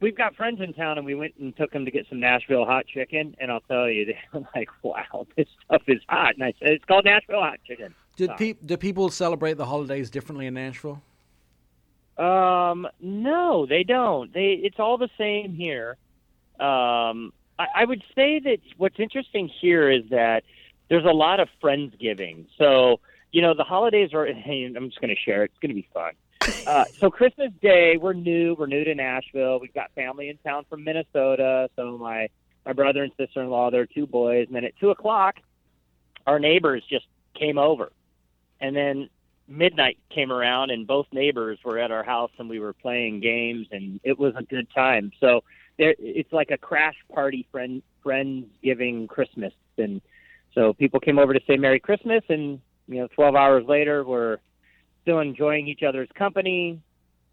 We've got friends in town, and we went and took them to get some Nashville hot chicken. And I'll tell you, (laughs) they were like, "Wow, this stuff is hot." And I said, "It's called Nashville hot chicken." Did pe- do people celebrate the holidays differently in Nashville? Um, no, they don't. They it's all the same here. Um, I, I would say that what's interesting here is that there's a lot of friendsgiving. So you know the holidays are. (laughs) I'm just going to share. it. It's going to be fun. (laughs) Uh, so Christmas Day, we're new. We're new to Nashville. We've got family in town from Minnesota. So my my brother and sister in law, they're two boys. And then at two o'clock, our neighbors just came over, and then midnight came around, and both neighbors were at our house, and we were playing games, and it was a good time. So there, it's like a crash party, friend friends giving Christmas, and so people came over to say Merry Christmas, and you know, 12 hours later, we're still enjoying each other's company.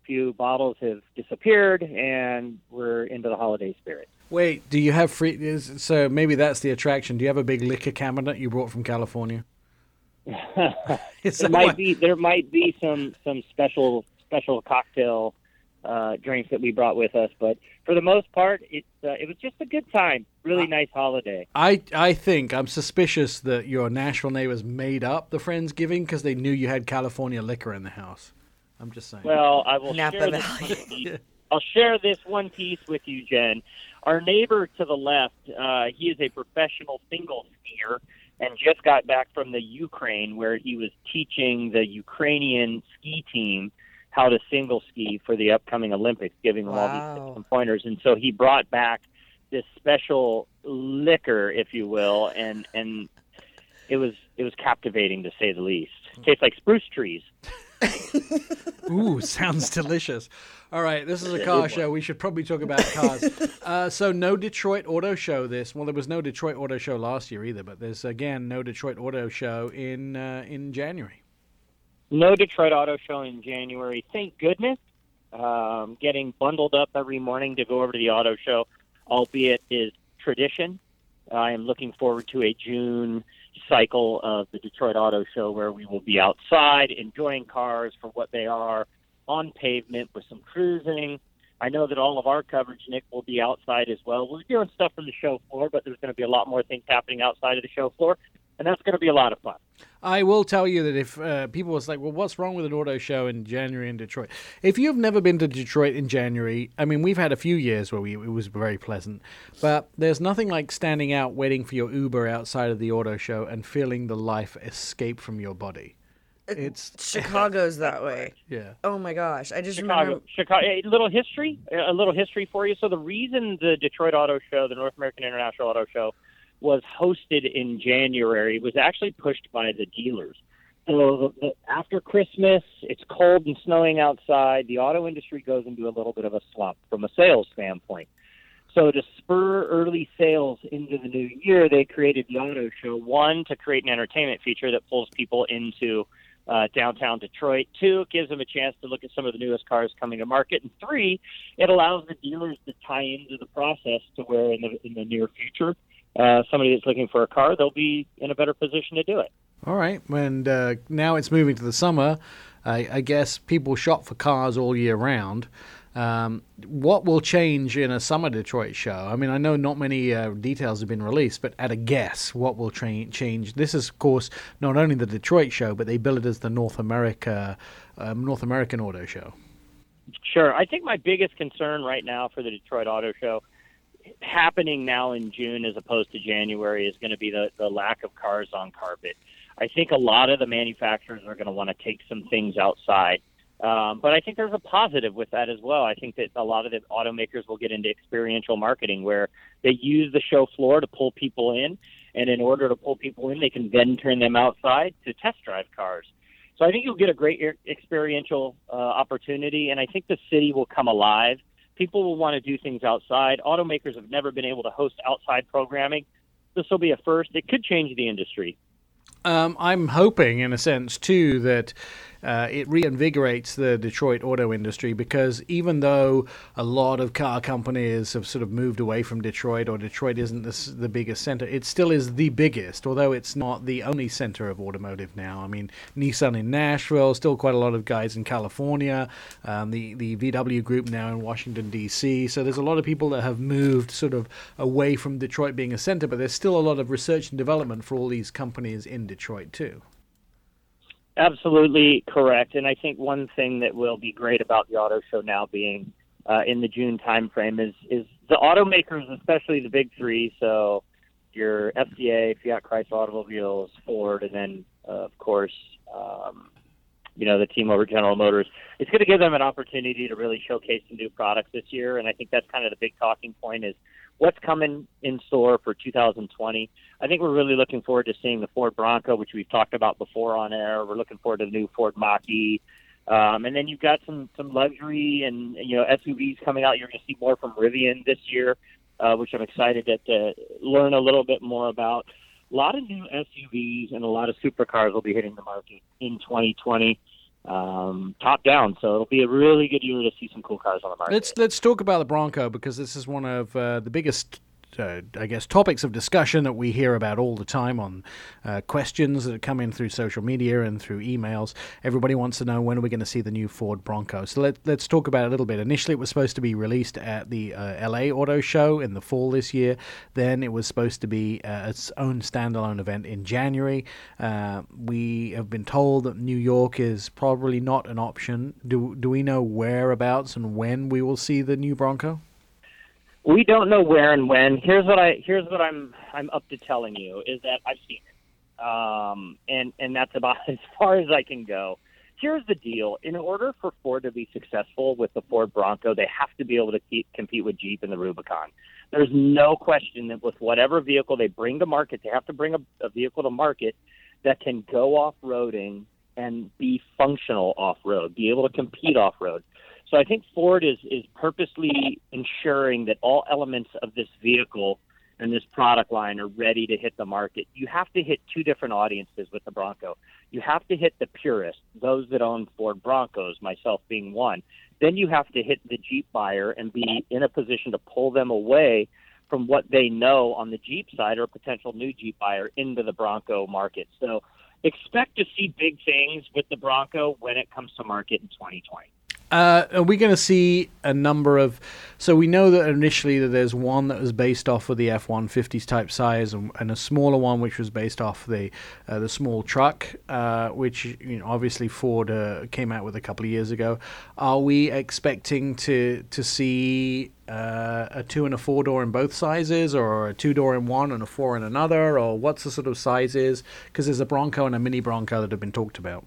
A few bottles have disappeared, and we're into the holiday spirit. Wait, do you have free? Is, so maybe that's the attraction. Do you have a big liquor cabinet you brought from California? (laughs) there might be there might be some some special special cocktail uh, drinks that we brought with us, but for the most part, it uh, it was just a good time. Really nice holiday. I I think I'm suspicious that your Nashville neighbors made up the friendsgiving because they knew you had California liquor in the house. I'm just saying. Well, I will Napa share this Valley. one piece. I'll share this one piece with you, Jen. Our neighbor to the left, uh, he is a professional single skier and just got back from the Ukraine where he was teaching the Ukrainian ski team how to single ski for the upcoming Olympics, giving them all these tips pointers. And so he brought back this special liquor, if you will, and and it was it was captivating to say the least. tastes like spruce trees. (laughs) Ooh, sounds delicious. All right, this is a car show. We should probably talk about cars. (laughs) uh, so, no Detroit Auto Show this. Well, there was no Detroit Auto Show last year either, but there's again no Detroit Auto Show in uh, in January. No Detroit Auto Show in January. Thank goodness. Um, getting bundled up every morning to go over to the auto show, albeit is tradition. I am looking forward to a June cycle of the Detroit Auto Show where we will be outside enjoying cars for what they are on pavement with some cruising. I know that all of our coverage, Nick, will be outside as well. We're doing stuff from the show floor, but there's going to be a lot more things happening outside of the show floor, and that's going to be a lot of fun. I will tell you that if uh, people was like, well, what's wrong with an auto show in January in Detroit? If you've never been to Detroit in January, I mean, we've had a few years where we, it was very pleasant, but there's nothing like standing out waiting for your Uber outside of the auto show and feeling the life escape from your body. It's (laughs) Chicago's that way. Yeah. Oh my gosh, I just Chicago, remember. Chicago. A little history, a little history for you. So the reason the Detroit Auto Show, the North American International Auto Show, was hosted in January was actually pushed by the dealers. So after Christmas, it's cold and snowing outside. The auto industry goes into a little bit of a slump from a sales standpoint. So to spur early sales into the new year, they created the auto show. One to create an entertainment feature that pulls people into uh, downtown Detroit. Two, gives them a chance to look at some of the newest cars coming to market. And three, it allows the dealers to tie into the process to where in the in the near future, uh, somebody that's looking for a car, they'll be in a better position to do it. All right, and uh, now it's moving to the summer. I, I guess people shop for cars all year round. Um, what will change in a summer Detroit show? I mean, I know not many uh, details have been released, but at a guess, what will tra- change? This is, of course, not only the Detroit show, but they bill it as the North America, um, North American Auto Show. Sure. I think my biggest concern right now for the Detroit Auto Show happening now in June as opposed to January is going to be the, the lack of cars on carpet. I think a lot of the manufacturers are going to want to take some things outside. Um, but I think there's a positive with that as well. I think that a lot of the automakers will get into experiential marketing where they use the show floor to pull people in. And in order to pull people in, they can then turn them outside to test drive cars. So I think you'll get a great experiential uh, opportunity, and I think the city will come alive. People will want to do things outside. Automakers have never been able to host outside programming. This will be a first. It could change the industry. Um, I'm hoping, in a sense, too, that uh, it reinvigorates the Detroit auto industry because even though a lot of car companies have sort of moved away from Detroit, or Detroit isn't the, the biggest center, it still is the biggest, although it's not the only center of automotive now. I mean, Nissan in Nashville, still quite a lot of guys in California, um, the, the VW group now in Washington, D.C. So there's a lot of people that have moved sort of away from Detroit being a center, but there's still a lot of research and development for all these companies in Detroit, too. Absolutely correct. And I think one thing that will be great about the auto show now being uh, in the June timeframe is is the automakers, especially the big three. So your FCA, Fiat Chrysler Automobiles, Ford, and then uh, of course, um, you know, the team over General Motors. It's going to give them an opportunity to really showcase some new products this year, and I think that's kind of the big talking point is what's coming in store for 2020. I think we're really looking forward to seeing the Ford Bronco, which we've talked about before on air. We're looking forward to the new Ford Mach-E. Um, and then you've got some some luxury and you know SUVs coming out. You're going to see more from Rivian this year, uh, which I'm excited to, to learn a little bit more about. A lot of new SUVs and a lot of supercars will be hitting the market in 2020 um, top down. So it'll be a really good year to see some cool cars on the market. Let's let's talk about the Bronco because this is one of uh, the biggest. Uh, I guess topics of discussion that we hear about all the time on uh, questions that come in through social media and through emails. Everybody wants to know when are we going to see the new Ford Bronco. So let, let's talk about it a little bit. Initially, it was supposed to be released at the uh, LA Auto Show in the fall this year. Then it was supposed to be uh, its own standalone event in January. Uh, we have been told that New York is probably not an option. Do do we know whereabouts and when we will see the new Bronco? We don't know where and when. Here's what I here's what I'm I'm up to telling you is that I've seen it, um, and and that's about (laughs) as far as I can go. Here's the deal: in order for Ford to be successful with the Ford Bronco, they have to be able to keep, compete with Jeep and the Rubicon. There's no question that with whatever vehicle they bring to market, they have to bring a, a vehicle to market that can go off roading and be functional off road, be able to compete off road. So I think Ford is is purposely ensuring that all elements of this vehicle and this product line are ready to hit the market. You have to hit two different audiences with the Bronco. You have to hit the purists, those that own Ford Broncos, myself being one. Then you have to hit the Jeep buyer and be in a position to pull them away from what they know on the Jeep side or a potential new Jeep buyer into the Bronco market. So expect to see big things with the Bronco when it comes to market in 2020. Uh, are we going to see a number of? So we know that initially that there's one that was based off of the F-150s type size, and, and a smaller one which was based off the uh, the small truck, uh, which you know obviously Ford uh, came out with a couple of years ago. Are we expecting to to see uh, a two and a four door in both sizes, or a two door in one and a four in another, or what's the sort of sizes? Because there's a Bronco and a mini Bronco that have been talked about.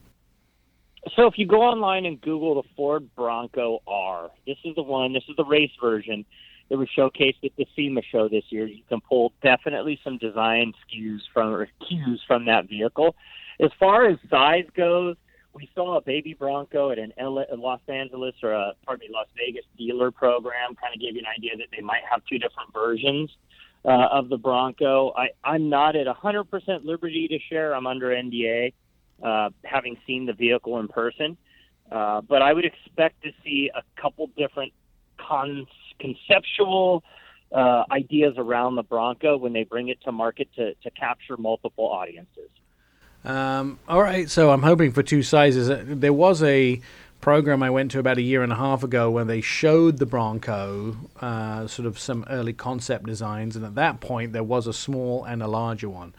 So if you go online and Google the Ford Bronco R, this is the one. This is the race version. It was showcased at the SEMA show this year. You can pull definitely some design cues from or cues from that vehicle. As far as size goes, we saw a baby Bronco at an LA, Los Angeles or a pardon me Las Vegas dealer program. Kind of gave you an idea that they might have two different versions uh, of the Bronco. I, I'm not at 100% liberty to share. I'm under NDA uh, having seen the vehicle in person. Uh, but I would expect to see a couple different con- conceptual uh, ideas around the Bronco when they bring it to market to, to capture multiple audiences. Um, all right, so I'm hoping for two sizes. Uh, There was a program I went to about a year and a half ago where they showed the Bronco, uh, sort of some early concept designs, and at that point there was a small and a larger one.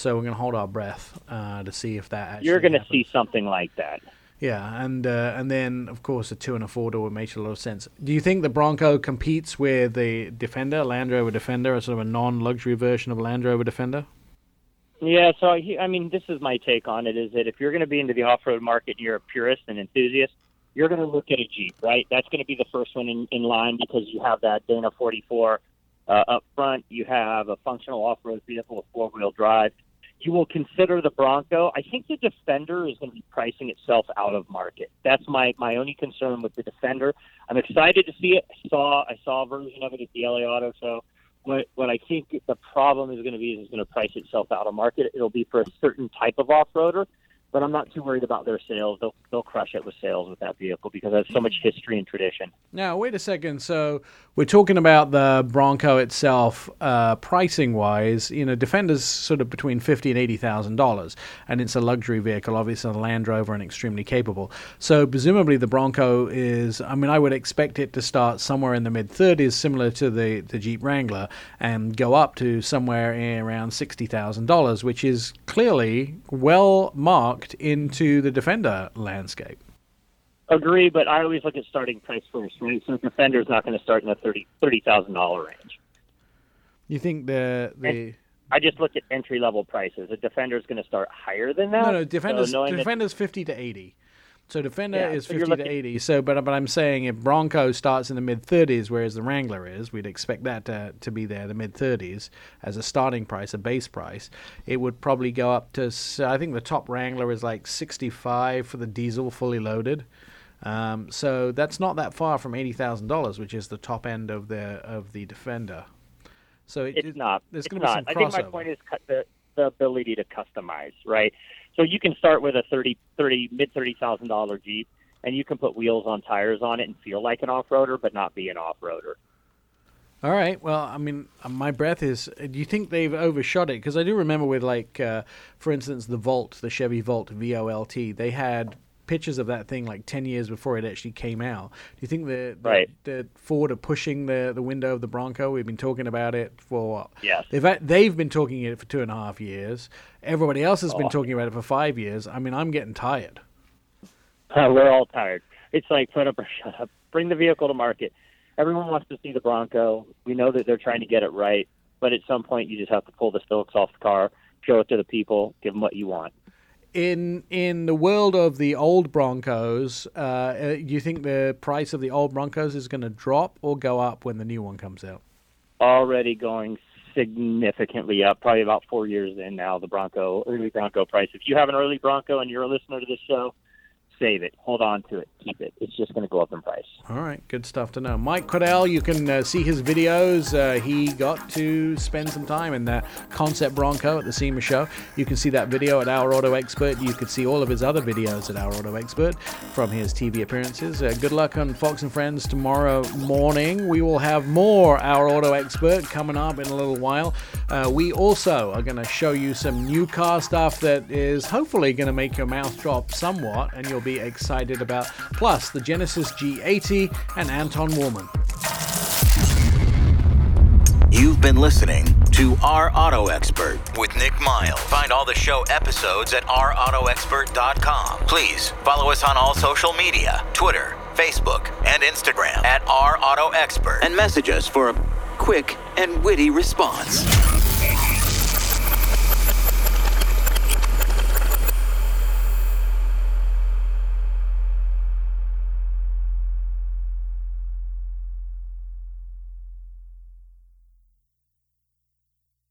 So we're going to hold our breath uh, to see if that actually. You're going to see something like that. Yeah, and uh, and then of course a two and a four door makes a lot of sense. Do you think the Bronco competes with the Defender, Land Rover Defender, a sort of a non-luxury version of a Land Rover Defender? Yeah, so he- I mean, this is my take on it: is that if you're going to be into the off-road market, and you're a purist and enthusiast, you're going to look at a Jeep, right? That's going to be the first one in, in line because you have that Dana 44 uh, up front. You have a functional off-road vehicle with four-wheel drive. You will consider the Bronco. I think the Defender is going to be pricing itself out of market. That's my my only concern with the Defender. I'm excited to see it. I saw I saw a version of it at the LA Auto Show. What what I think the problem is going to be is it's going to price itself out of market. It'll be for a certain type of off-roader, but I'm not too worried about their sales. They'll they'll crush it with sales with that vehicle because it has so much history and tradition. Now, wait a second. So we're talking about the Bronco itself, uh, pricing wise. You know, Defender's sort of between fifty and eighty thousand dollars, and it's a luxury vehicle, obviously a Land Rover and extremely capable. So presumably the Bronco is. I mean, I would expect it to start somewhere in the mid thirties, similar to the the Jeep Wrangler, and go up to somewhere in around sixty thousand dollars, which is clearly well marked into the Defender landscape. Agree, but I always look at starting price first, right? So Defender's not going to start in the thirty thirty thousand dollar range. You think the the I just looked at entry level prices. A Defender is going to start higher than that. No, no, Defender's So knowing that- fifty to eighty. So Defender Yeah, is so you're fifty to eighty. So, but but I'm saying if Bronco starts in the mid thirties, whereas the Wrangler is, we'd expect that to, to be there, the mid thirties as a starting price, a base price. It would probably go up to I think the top Wrangler is like sixty five for the diesel fully loaded. Um, so that's not that far from eighty thousand dollars, which is the top end of the of the Defender. So it, it's it- not. There's going to be some I think my point is the the ability to customize, right? So you can start with a 30, 30 mid thirty thousand dollar Jeep, and you can put wheels on tires on it and feel like an off roader, but not be an off roader. All right. Well, I mean, uh, my breath is. Do you think they've overshot it? Because I do remember with, like, uh, for instance, the Volt, the Chevy Volt VOLT, they had pictures of that thing like 10 years before it actually came out. Do you think the, the, Right. the Ford are pushing the, the window of the Bronco? We've been talking about it for what? Yes. They've, they've been talking it for two and a half years. Everybody else has been Oh. talking about it for five years. I mean, I'm getting tired. Uh, we're all tired. It's like put up or (laughs) shut up. Bring the vehicle to market. Everyone wants to see the Bronco. We know that they're trying to get it right, but at some point you just have to pull the stilts off the car, show it to the people, give them what you want. In in the world of the old Broncos, uh, uh, you think the price of the old Broncos is going to drop or go up when the new one comes out? Already going significantly up, probably about four years in now. The Bronco early Bronco price. If you have an early Bronco and you're a listener to this show, save it, hold on to it, keep it. It's just going to go up in price. All right, good stuff to know. Mike Cordell, you can uh, see his videos. Uh, he got to spend some time in that concept Bronco at the SEMA show. You can see that video at Our Auto Expert. You could see all of his other videos at Our Auto Expert from his TV appearances. Uh, good luck on Fox and Friends tomorrow morning. We will have more Our Auto Expert coming up in a little while. Uh, we also are going to show you some new car stuff that is hopefully going to make your mouth drop somewhat and you'll be excited about. Plus, the Genesis G80 and Anton Woolman. You've been listening to Our Auto Expert with Nick Miles. Find all the show episodes at ourautoexpert.com. Please follow us on all social media Twitter, Facebook, and Instagram at Our Auto Expert and message us for a quick and witty response.